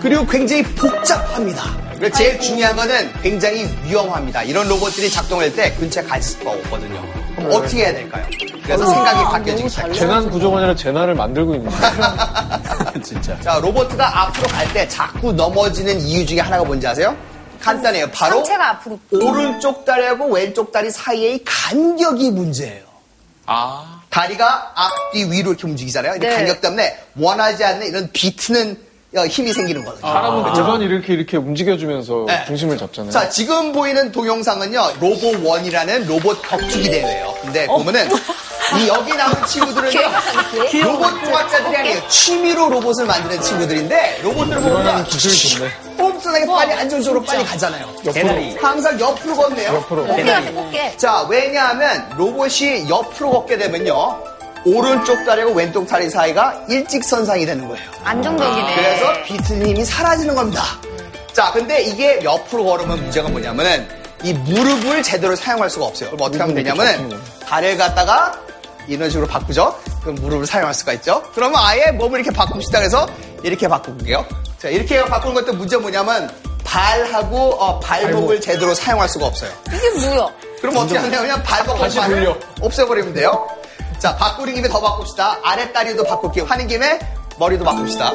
그리고 굉장히 복잡합니다. 그래서 제일 중요한 거는 굉장히 위험합니다. 이런 로봇들이 작동할 때 근처에 갈 수가 없거든요. 그럼 어떻게 해야 될까요? 그래서 생각이 바뀌어지기 시작해요. 재난 구조가 아니라 재난을 만들고 있는 거예요. 진짜. 자, 로봇가 앞으로 갈 때 자꾸 넘어지는 이유 중에 하나가 뭔지 아세요? 간단해요. 바로 상체가 앞으로. 오른쪽 다리하고 왼쪽 다리 사이의 간격이 문제예요. 아. 다리가 앞뒤 위로 이렇게 움직이잖아요. 네. 간격 때문에 원하지 않는 이런 비트는 어, 힘이 생기는 거거든요. 사람은 고전히 이렇게 이렇게 움직여주면서 네. 중심을 잡잖아요. 자, 지금 보이는 동영상은요, 로봇원이라는 로봇 격투기 대회예요. 근데 보면은, 이 여기 나온 친구들은요, 로봇 공학자들이 아니에요. 취미로 로봇을 만드는 친구들인데, 로봇들을 보면 기술이 좋네. 꼼꼼하게 빨리 안정적으로 빨리 가잖아요. 대단히. 항상 옆으로 걷네요. 옆으로. 꽃게. 자, 왜냐하면 로봇이 옆으로 걷게 되면요, 오른쪽 다리하고 왼쪽 다리 사이가 일직선상이 되는 거예요. 안정적이네. 그래서 비틀린 힘이 사라지는 겁니다. 자, 근데 이게 옆으로 걸으면 문제가 뭐냐면은 이 무릎을 제대로 사용할 수가 없어요. 그럼 어떻게 하면 되냐면은 다리를 갖다가 이런 식으로 바꾸죠. 그럼 무릎을 사용할 수가 있죠. 그러면 아예 몸을 이렇게 바꿉시다. 그래서 이렇게 바꾸게요. 자, 이렇게 바꾸는 것도 문제가 뭐냐면 발하고 어, 발목을 제대로 사용할 수가 없어요. 이게 뭐야? 그럼 어떻게 하냐면 발목 다시 발을 돌려. 없애버리면 돼요. 자, 바꾸는 김에 더 바꿉시다. 아랫다리도 바꿀게요. 하는 김에 머리도 바꿉시다.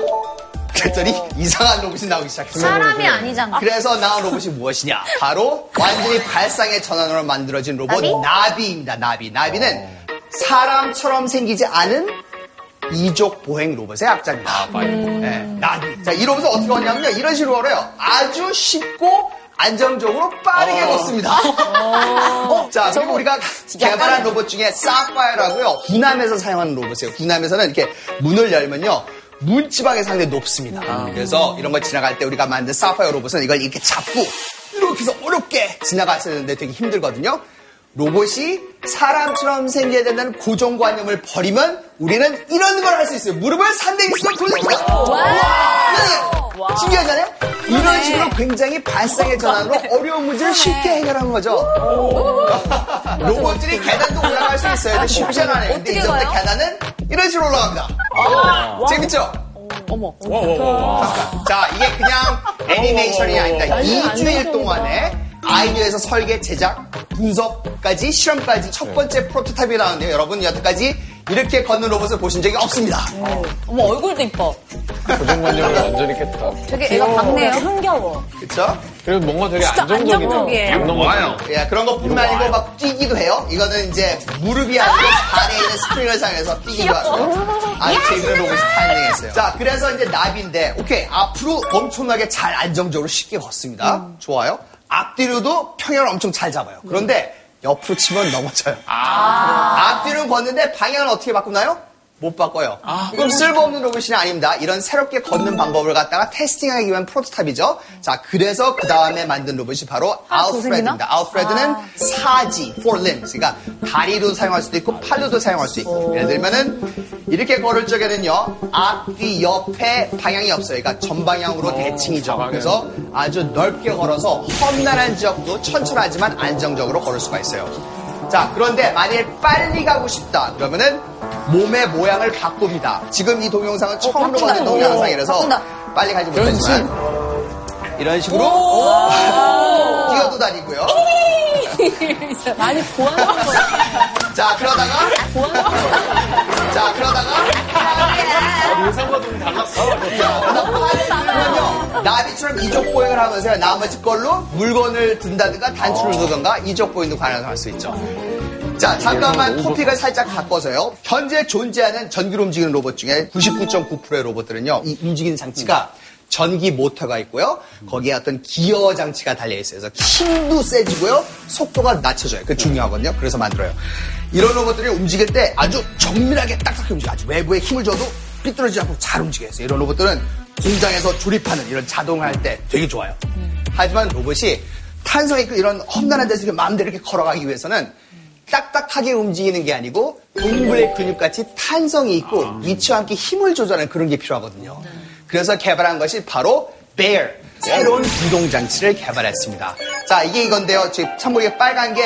그랬더니 이상한 로봇이 나오기 시작했어요. 사람이 아니잖아. 그래서 나온 로봇이 무엇이냐? 바로 완전히 발상의 전환으로 만들어진 로봇 나비? 나비입니다. 나비. 나비는 사람처럼 생기지 않은 이족 보행 로봇의 약자입니다. 네, 나비. 자, 이 로봇은 어떻게 하냐면요. 이런 식으로 걸어요. 아주 쉽고 안정적으로 빠르게 걷습니다. 어, 자, 그리고 우리가 개발한 로봇 중에 사파이어라고요. 군함에서 사용하는 로봇이에요. 군함에서는 이렇게 문을 열면요. 문지방이 상당히 높습니다. 그래서 이런 걸 지나갈 때 우리가 만든 사파이어 로봇은 이걸 이렇게 잡고 이렇게 해서 어렵게 지나가시는데 되게 힘들거든요. 로봇이 사람처럼 생겨야 된다는 고정관념을 버리면 우리는 이런 걸 할 수 있어요. 무릎을 360도 돌립니다. 네. 신기하잖아요? 이런 식으로 굉장히 발상의 전환으로 어려운 문제를 쉽게 해결하는 거죠. 로봇들이 계단도 올라갈 수 있어요. 근데 쉽지 않아요. 근데 이제부터? 계단은 이런 식으로 올라갑니다. 재밌죠? 어머. 자, 이게 그냥 애니메이션이 아닙니다. 2주일 동안에 아이디어에서 설계, 제작, 분석까지, 실험까지 첫 번째 프로토타입이 나왔는데요. 여러분, 여태까지 이렇게 걷는 로봇을 보신 적이 없습니다. 어머 얼굴도 이뻐. 고정관념을 완전히 깼다. 되게 애가 밝네요. 흥겨워. 그쵸? 그리고 뭔가 되게 진짜 안정적이네요. 안정적이에요. 예, 그런 것뿐만 아니고 막 뛰기도 해요. 이거는 이제 무릎이 아니고 발에 있는 스프링을 사용해서 뛰기도 하고. 아주 재밌는 로봇이 탄생했어요. 자, 그래서 이제 나비인데, 오케이. 앞으로 엄청나게 잘 안정적으로 쉽게 걷습니다. 좋아요. 앞뒤로도 평형을 엄청 잘 잡아요. 그런데 옆으로 치면 넘어져요. 앞뒤로 걷는데 방향을 어떻게 바꾸나요? 못 바꿔요. 그럼 쓸모없는 로봇이 아닙니다. 이런 새롭게 걷는 방법을 갖다가 테스팅하기 위한 프로토타입이죠. 자, 그래서 그 다음에 만든 로봇이 바로 아웃프레드입니다. 아웃프레드는 사지, four limbs. 그러니까 다리도 사용할 수도 있고 팔로도 사용할 수 있고. 예를 들면은 이렇게 걸을 적에는요, 앞뒤 옆에 방향이 없어요. 그러니까 전방향으로 대칭이죠. 그래서 아주 넓게 걸어서 험난한 지역도 천천하지만 안정적으로 걸을 수가 있어요. 자, 그런데 만일 빨리 가고 싶다. 그러면은 몸의 모양을 바꿉니다. 지금 이 동영상은 처음으로 바꾼다. 보는 동영상이라서 바꾼다. 빨리 가지 못하지만 이런 식으로 뛰어도 다니고요. 많이 보완한 거야. 자, 그러다가? 자, 그러다가? 예상과 좀 달랐어. 그러면요. 나비처럼 이족 보행을 하면서 나머지 걸로 물건을 든다든가 단추를 두든가 이족 보행도 가능할 수 있죠. 자, 잠깐만 토픽을 살짝 바꿔서요. 현재 존재하는 전기로 움직이는 로봇 중에 99.9%의 로봇들은요, 이 움직이는 장치가 전기 모터가 있고요. 거기에 어떤 기어 장치가 달려 있어요. 그래서 힘도 세지고요. 속도가 낮춰져요. 그게 중요하거든요. 그래서 만들어요. 이런 로봇들이 움직일 때 아주 정밀하게 딱딱하게 움직여요. 아주 외부에 힘을 줘도 삐뚤어지지 않고 잘 움직여요. 이런 로봇들은 공장에서 조립하는 이런 자동할 때 되게 좋아요. 하지만 로봇이 탄성 있고 이런 험난한 데서 마음대로 이렇게 걸어가기 위해서는 딱딱하게 움직이는 게 아니고 동물의 근육같이 탄성이 있고 위치와 함께 힘을 조절하는 그런 게 필요하거든요. 그래서 개발한 것이 바로 Bear, 새로운 기동장치를 개발했습니다. 자, 이게 이건데요. 지금 참고로 빨간 게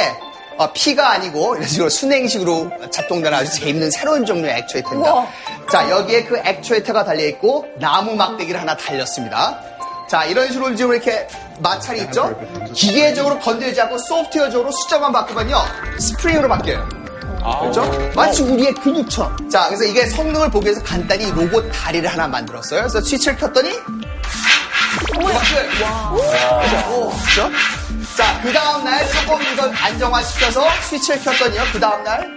어, 피가 아니고 이런 식으로 순행식으로 작동되는 아주 재밌는 새로운 종류의 액추에이터입니다. 자, 여기에 그 액추에이터가 달려있고 나무 막대기를 하나 달렸습니다. 자, 이런 식으로 지금 이렇게 마찰이 있죠? 기계적으로 건드리지 않고 소프트웨어적으로 숫자만 바꾸면요. 스프링으로 바뀌어요. 그렇죠? 마치 우리의 근육처럼. 자, 그래서 이게 성능을 보기 위해서 간단히 로봇 다리를 하나 만들었어요. 그래서 스위치를 켰더니? 그죠? 자, 그 다음날 조금 이걸 안정화시켜서 스위치를 켰더니요. 그 다음날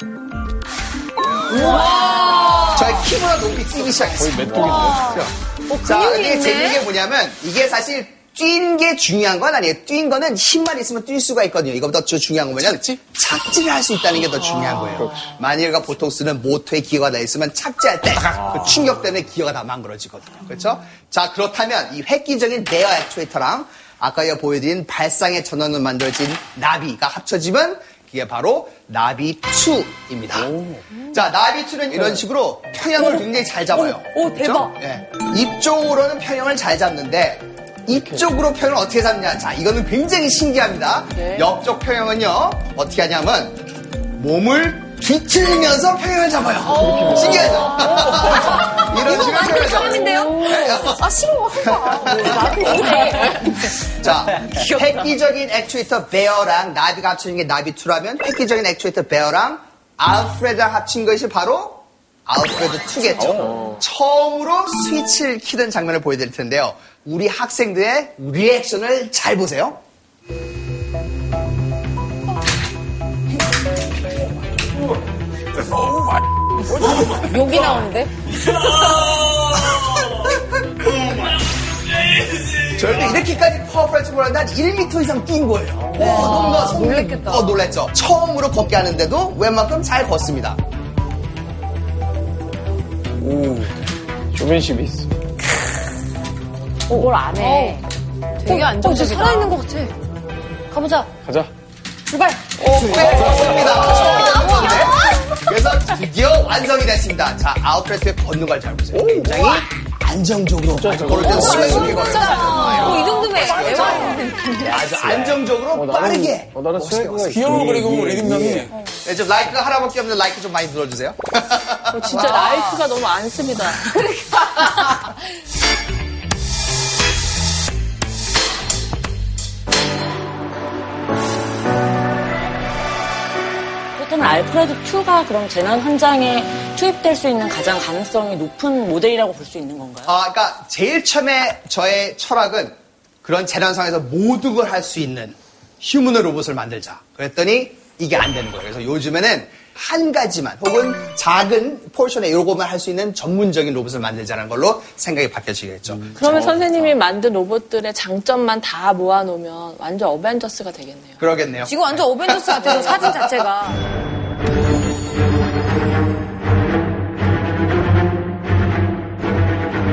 저희 키보다 높이 뛰기 시작했어요. 거의 맷독인데. 자, 근육이 이게 있네. 재밌는 게 뭐냐면 이게 사실 뛴 게 중요한 건 아니에요. 뛴 거는 힘만 있으면 뛸 수가 있거든요. 이거보다 더 중요한 건 뭐냐면 착지 를 할 수 있다는 게 더 중요한 거예요. 만일 우리가 보통 쓰는 모터에 기어가 다 있으면 착지할 때그 충격 때문에 기어가 다 망가져지거든요. 그렇죠? 자, 그렇다면 이 획기적인 베어 액추에이터랑 아까 가 보여드린 발상의 전원으로 만들어진 나비가 합쳐지면 그게 바로 나비2입니다. 자, 나비2는 이런 식으로 평형을 굉장히 잘 잡아요. 오, 오, 대박. 네. 입쪽으로는 평형을 잘 잡는데 이쪽으로 평형을 어떻게 잡냐? 자, 이거는 굉장히 신기합니다. 옆쪽 평형은요, 어떻게 하냐면 몸을 뒤틀면서 평형을 잡아요. 신기하죠? 이런 식으로 평형을 잡아요. 아, 싫어. 자, 획기적인 액추에이터 베어랑 나비가 합치는 게 나비2라면 획기적인 액추에이터 베어랑 알프레드랑 합친 것이 바로 알프레드 2겠죠. 처음으로 스위치를 키던 장면을 보여드릴 텐데요. 우리 학생들의 리액션을 잘 보세요. 욕이 나오는데? 저희도 이렇게까지 파워풀할 줄 몰랐는데 한 1m 이상 뛴 거예요. 와, 너무나 성능- 놀랬겠다. 어, 놀랬죠. 처음으로 걷게 하는데도 웬만큼 잘 걷습니다. 쇼맨십이 있어. 뭘안 해. 되게 안정적이다. 살아있는 것 같아. 가보자. 가자. 출발. 네, 좋습니다. 좋은데? 그래서 드디어 완성이 됐습니다. 자, 알프레드의 걷는 걸 잘 보세요. 굉장히 안정적으로 걸을 숨을 숨게 걸어요. 뭐, 이 정도면 아주 안정적으로 빠르게. 어, 나는 swag가 귀여워 그리고 리듬감이 네, 좀 like가 하나밖에 없는데 like 좀 많이 눌러주세요. 진짜 like가 너무 안 씁니다. 그 렇다면 알프레드 2가 그럼 재난 현장에 투입될 수 있는 가장 가능성이 높은 모델이라고 볼 수 있는 건가요? 아, 그러니까 제일 처음에 저의 철학은 그런 재난 상황에서 모든 걸 할 수 있는 휴머노이드 로봇을 만들자. 그랬더니 이게 안 되는 거예요. 그래서 요즘에는 한 가지만 혹은 작은 포션에 요거만 할 수 있는 전문적인 로봇을 만들자는 걸로 생각이 바뀌어지겠죠. 그러면 선생님이 만든 로봇들의 장점만 다 모아놓으면 완전 어벤져스가 되겠네요. 그러겠네요. 지금 완전 어벤져스 같아서 사진 자체가.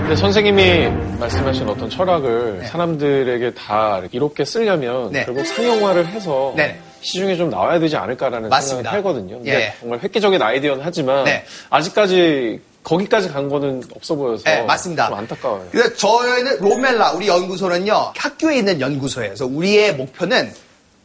근데 선생님이 말씀하신 어떤 철학을 사람들에게 다 이렇게 쓰려면 네. 결국 상용화를 해서 네네. 시중에 좀 나와야 되지 않을까라는 맞습니다. 생각을 하거든요. 예. 정말 획기적인 아이디어는 하지만 네. 아직까지 거기까지 간 거는 없어 보여서 네, 맞습니다. 좀 안타까워요. 그래서 저희는 로멜라 우리 연구소는요 학교에 있는 연구소예요. 그래서 우리의 목표는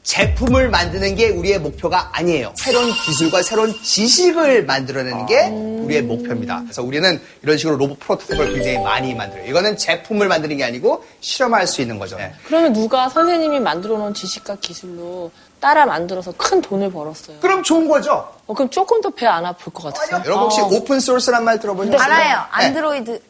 제품을 만드는 게 우리의 목표가 아니에요. 새로운 기술과 새로운 지식을 만들어내는 게 우리의 목표입니다. 그래서 우리는 이런 식으로 로봇 프로토타입을 굉장히 많이 만들어요. 이거는 제품을 만드는 게 아니고 실험할 수 있는 거죠. 네. 그러면 누가 선생님이 만들어 놓은 지식과 기술로 따라 만들어서 큰 돈을 벌었어요. 그럼 좋은 거죠. 어, 그럼 조금 더 배 안 아플 것 같아요. 여러분 혹시 오픈 소스란 말 들어보셨어요? 알아요. 네. 안드로이드.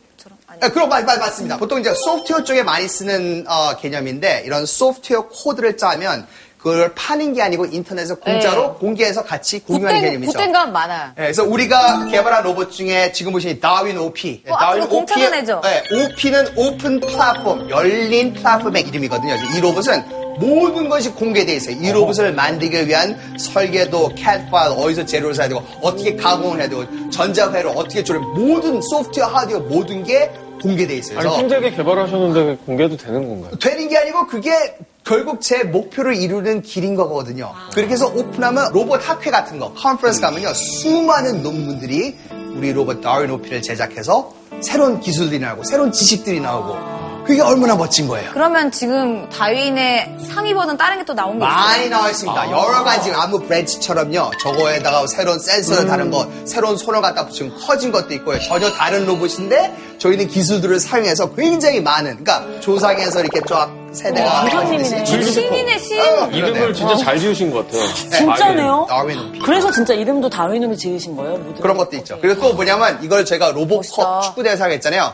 네, 그럼 맞, 맞, 맞습니다. 보통 이제 소프트웨어 쪽에 많이 쓰는 어, 개념인데 이런 소프트웨어 코드를 짜면 그걸 파는 게 아니고 인터넷에서 공짜로 네. 공개해서 같이 공유하는 그땐, 개념이죠. 건 많아요. 네, 그래서 우리가 개발한 로봇 중에 지금 보시는 다윈 OP. 네, 어, 앞으로 공짜로 내죠? 네, OP는 오픈 플랫폼, 열린 플랫폼의 이름이거든요. 이 로봇은 모든 것이 공개되어 있어요. 이 로봇을 만들기 위한 설계도, CAD 파일, 어디서 재료를 사야 되고, 어떻게 가공을 해야 되고, 전자회로 어떻게 조립, 모든 소프트웨어, 하드웨어 모든 게 공개되어 있어요. 아니, 힘들게 개발하셨는데 공개도 되는 건가요? 되는 게 아니고 그게 결국 제 목표를 이루는 길인 거거든요. 그렇게 해서 오픈하면 로봇 학회 같은 거, 컨퍼런스 가면요. 수많은 논문들이 우리 로봇 다윈 오피를 제작해서 새로운 기술들이 나오고 새로운 지식들이 나오고 그게 얼마나 멋진 거예요. 그러면 지금 다윈의 상위 버전 다른 게 또 나온 게 있어요? 많이 나와 있습니다. 여러 가지 나무 branch처럼요. 저거에다가 새로운 센서를 다른 거, 새로운 손을 갖다 붙이면 커진 것도 있고요. 전혀 다른 로봇인데 저희는 기술들을 사용해서 굉장히 많은, 그러니까 조상에서 이렇게 쫙 세대가 조상님이네. 신이네, 신. 어, 이름을. 진짜 잘 지으신 것 같아요. 진짜네요? 다윈. 그래서 진짜 이름도 다윈으로 지으신 거예요? 모두? 그런 것도 있죠. 그리고 또 뭐냐면 이걸 제가 로봇컵 축구 대회에서 하겠잖아요.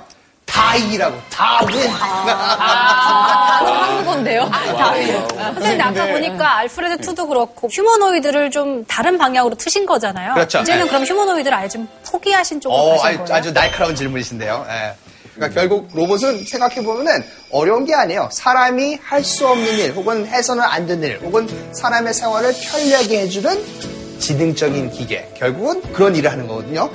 다이라고 다 윈. 아, 한국어인데요? 다윈. 선생님 아까 보니까 알프레드 2도 그렇고 휴머노이드를 좀 다른 방향으로 트신 거잖아요. 그렇죠. 이제는 네. 그럼 휴머노이드를 아예 좀 포기하신 쪽으로 어, 가신 아주, 거예요? 아주 날카로운 질문이신데요. 예. 그러니까 결국 로봇은 생각해보면은 어려운 게 아니에요. 사람이 할 수 없는 일, 혹은 해서는 안 되는 일, 혹은 사람의 생활을 편리하게 해주는 지능적인 기계. 결국은 그런 일을 하는 거거든요.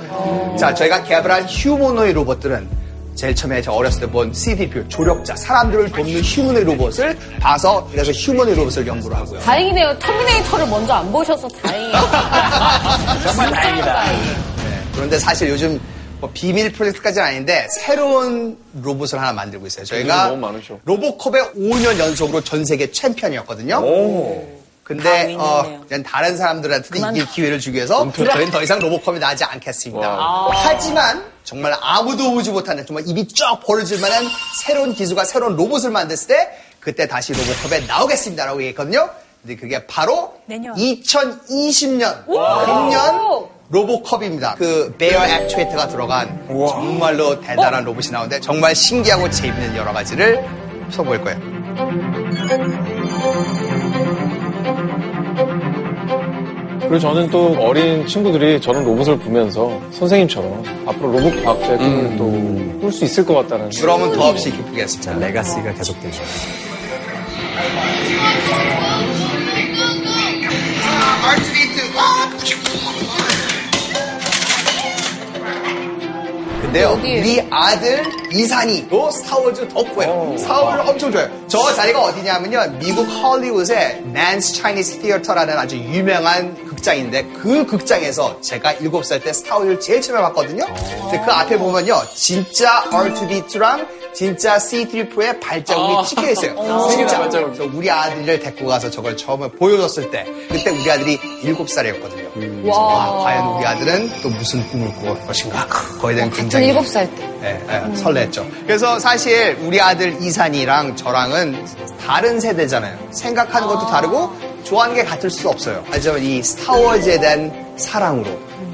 자, 저희가 개발한 휴머노이드 로봇들은 제일 처음에 제가 어렸을 때 본 C-3PO, 조력자, 사람들을 돕는 휴머노이드 로봇을 봐서 그래서 휴머노이드 로봇을 연구를 하고요. 다행이네요. 터미네이터를 먼저 안 보셔서 다행이에요. 정말 다행이다. 그런데 사실 요즘 뭐 비밀 프로젝트까지는 아닌데 새로운 로봇을 하나 만들고 있어요. 저희가. 로보컵에 5년 연속으로 전 세계 챔피언이었거든요. 근데 어, 그냥 다른 사람들한테 이길 기회를 주기 위해서 저희는 더 이상 로보컵에 나가지 않겠습니다. 하지만 정말 아무도 오지 못하는 정말 입이 쫙 벌어질 만한 새로운 기술과 새로운 로봇을 만들었을 때 그때 다시 로봇컵에 나오겠습니다라고 얘기했거든요. 근데 그게 바로 내년. 2020년 금년 로보컵입니다. 그 베어 액추에이터가 들어간 정말로 대단한 로봇이 나오는데 정말 신기하고 재밌는 여러 가지를 써볼 거예요. 그리고 저는 또 어린 친구들이 저런 로봇을 보면서 선생님처럼 앞으로 로봇 과학자의 꿈을 또 꿀 수 있을 것 같다는. 그러면 더없이 기쁘겠습니다. 레가시가 계속되죠. 근데요, 우리 아들 이산이도 스타워즈 덕후예요. 스타워즈를 엄청 좋아해요. 저 자리가 어디냐면요, 미국 헐리우드의 Man's Chinese Theater라는 아주 유명한 극장인데 그 극장에서 제가 7살 때 스타워즈를 제일 처음에 봤거든요. 근데 그 앞에 보면요, 진짜 R2D2랑 진짜 C3PO의 발자국이 찍혀 있어요. 진짜 발자국. 그래서 우리 아들을 데리고 가서 저걸 처음에 보여줬을 때 그때 우리 아들이 7살이었거든요. 그래서 와, 과연 우리 아들은 또 무슨 꿈을 꿀 것인가? 거기에 대한 전 굉장히 7살 때. 예, 예, 설렜죠. 그래서 사실 우리 아들 이산이랑 저랑은 다른 세대잖아요. 생각하는 것도 다르고 좋아하는 게 같을 수 없어요. 하지만 이 스타워즈에 대한 사랑으로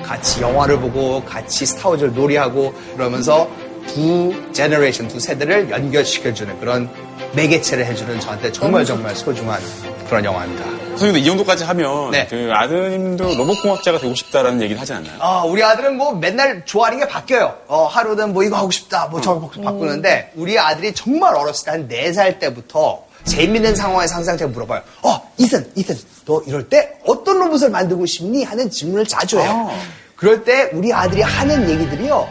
같이 영화를 보고 같이 스타워즈를 놀이하고 그러면서 두 generation, 두 세대를 연결시켜주는 그런 매개체를 해주는 저한테 정말 정말 소중한 그런 영화입니다. 선생님도 이 정도까지 하면 네. 그 아드님도 로봇공학자가 되고 싶다라는 얘기를 하지 않나요? 아, 우리 아들은 뭐 맨날 좋아하는 게 바뀌어요. 어, 하루는 뭐 이거 하고 싶다, 뭐 저거 바꾸는데, 우리 아들이 정말 어렸을 때 한 4살 때부터 재밌는 상황에서 항상 제가 물어봐요. 어, 이든, 이든, 너 이럴 때 어떤 로봇을 만들고 싶니? 하는 질문을 자주 해요. 그럴 때 우리 아들이 하는 얘기들이요.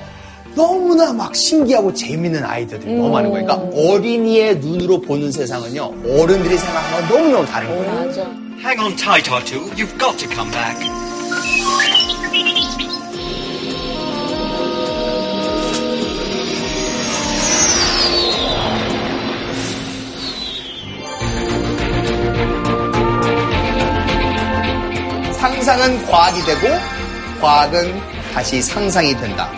너무나 막 신기하고 재밌는 아이들이 너무 많은 거예요. 그러니까 어린이의 눈으로 보는 세상은요, 어른들이 생각하는 건 너무너무 다른 거예요. 맞아. Hang on tight, R2. You've got to come back. 상상은 과학이 되고 과학은 다시 상상이 된다.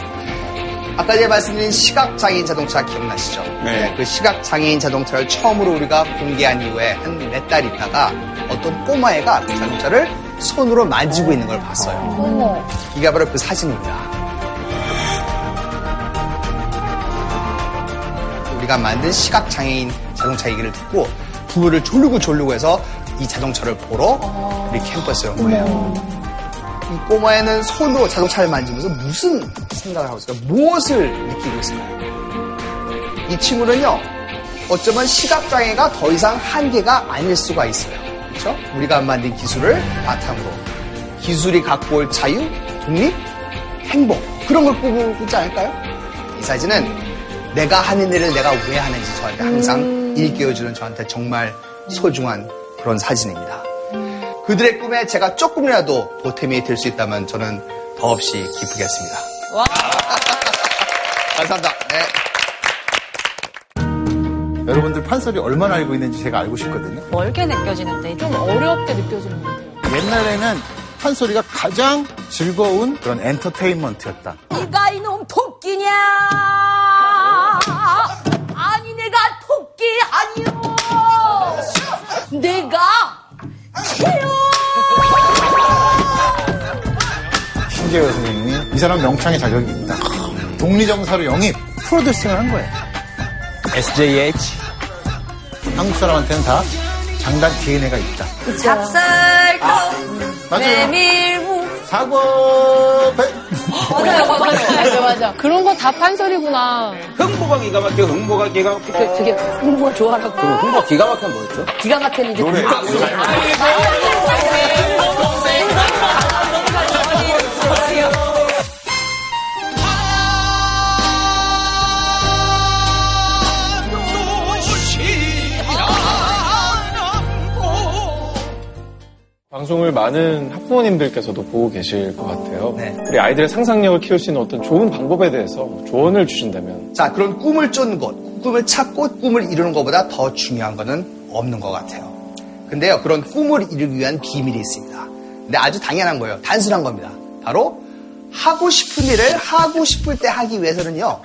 아까 제가 말씀드린 시각장애인 자동차 기억나시죠? 네. 그 시각장애인 자동차를 처음으로 우리가 공개한 이후에 한 몇 달 있다가 어떤 꼬마애가 그 자동차를 손으로 만지고 있는 걸 봤어요. 이게 바로 그 사진입니다. 우리가 만든 시각장애인 자동차 얘기를 듣고 부모를 졸르고 졸르고 해서 이 자동차를 보러 우리 캠퍼스에 온 거예요. 이 꼬마애는 손으로 자동차를 만지면서 무슨 생각을 하고 있을까요? 무엇을 느끼고 있을까요? 이 친구는요, 어쩌면 시각장애가 더 이상 한계가 아닐 수가 있어요. 그렇죠? 우리가 만든 기술을 바탕으로 기술이 갖고 올 자유, 독립, 행복 그런 걸 꾸고 있지 않을까요? 이 사진은 내가 하는 일을 내가 왜 하는지 저한테 항상 일깨워주는 저한테 정말 소중한 그런 사진입니다. 그들의 꿈에 제가 조금이라도 보탬이 될 수 있다면 저는 더없이 기쁘겠습니다. 와. 감사합니다. 네. 여러분들 판소리 얼마나 알고 있는지 제가 알고 싶거든요. 멀게 느껴지는데 좀 어렵게 느껴지는 것 같아요. 옛날에는 판소리가 가장 즐거운 그런 엔터테인먼트였다. 네가 이놈 토끼냐? 아니 내가 토끼 아니요. 내가. 신재호 선생님이 이 사람 명창의 자격이 있다. 독리정사로 영입, 프로듀싱을 한 거예요. SJH. 한국 사람한테는 다 장단 DNA가 있다. 찹쌀떡 맞아요. 메밀무 사과 배. 맞아요, 맞아요. 맞아, 맞아. 그런 거다 판소리구나. 흥보가 기가 막혀, 흥보가 기가 막혀. 되게, 되게 흥분 좋아하라고. 그럼 흥보가 기가 막히면 뭐였죠? 기가 막힌 이제 노래. 다 방송을 많은 학부모님들께서도 보고 계실 것 같아요. 네. 우리 아이들의 상상력을 키울 수 있는 어떤 좋은 방법에 대해서 조언을 주신다면 자, 그런 꿈을 쫓는 것, 꿈을 찾고 꿈을 이루는 것보다 더 중요한 것은 없는 것 같아요. 근데요, 그런 꿈을 이루기 위한 비밀이 있습니다. 근데 아주 당연한 거예요. 단순한 겁니다. 바로 하고 싶은 일을 하고 싶을 때 하기 위해서는요,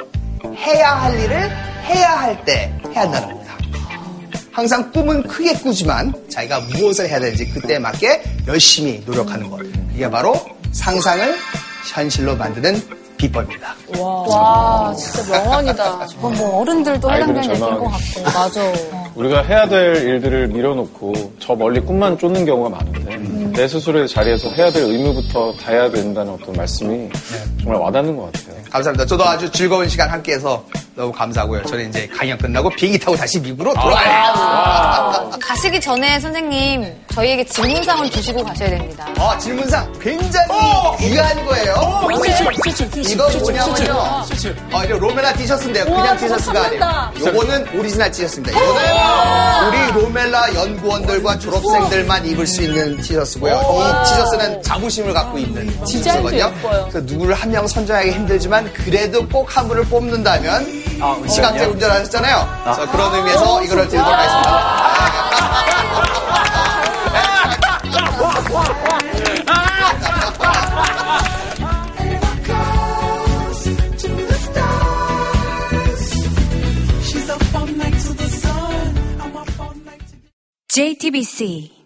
해야 할 일을 해야 할 때 해야 한다는 겁니다. 항상 꿈은 크게 꾸지만 자기가 무엇을 해야 되는지 그때에 맞게 열심히 노력하는 것. 이게 바로 상상을 현실로 만드는 비법입니다. 와, 진짜 명언이다. 저건 뭐 어른들도 해당되는 얘기인 것. 같고. 맞아. 우리가 해야 될 일들을 밀어놓고 저 멀리 꿈만 쫓는 경우가 많은데 내 스스로의 자리에서 해야 될 의무부터 다 해야 된다는 어떤 말씀이 정말 와닿는 것 같아요. 감사합니다. 저도 아주 즐거운 시간 함께해서 너무 감사하고요. 저는 이제 강연 끝나고 비행기 타고 다시 미국으로 돌아가야 돼요. 가시기 전에 선생님 저희에게 질문상을 주시고 가셔야 됩니다. 어, 질문상 굉장히 귀한 거예요. 이거 뭐냐면요. 어, 이거 로멜라 티셔츠인데요. 그냥 티셔츠가 아니에요. 요거는 오리지널 티셔츠입니다. 이거는 우리 로멜라 연구원들과 졸업생들만 입을 수 있는 티셔츠고요. 이 티셔츠는 자부심을 갖고 입는 디자인도 티셔츠거든요. 그래서 누구를 한 명 선정하기 힘들지만 그래도 꼭 한 분을 뽑는다면 시각제 운전하셨잖아요. 그래서 그런 의미에서 이거를 드리도록 하겠습니다. JTBC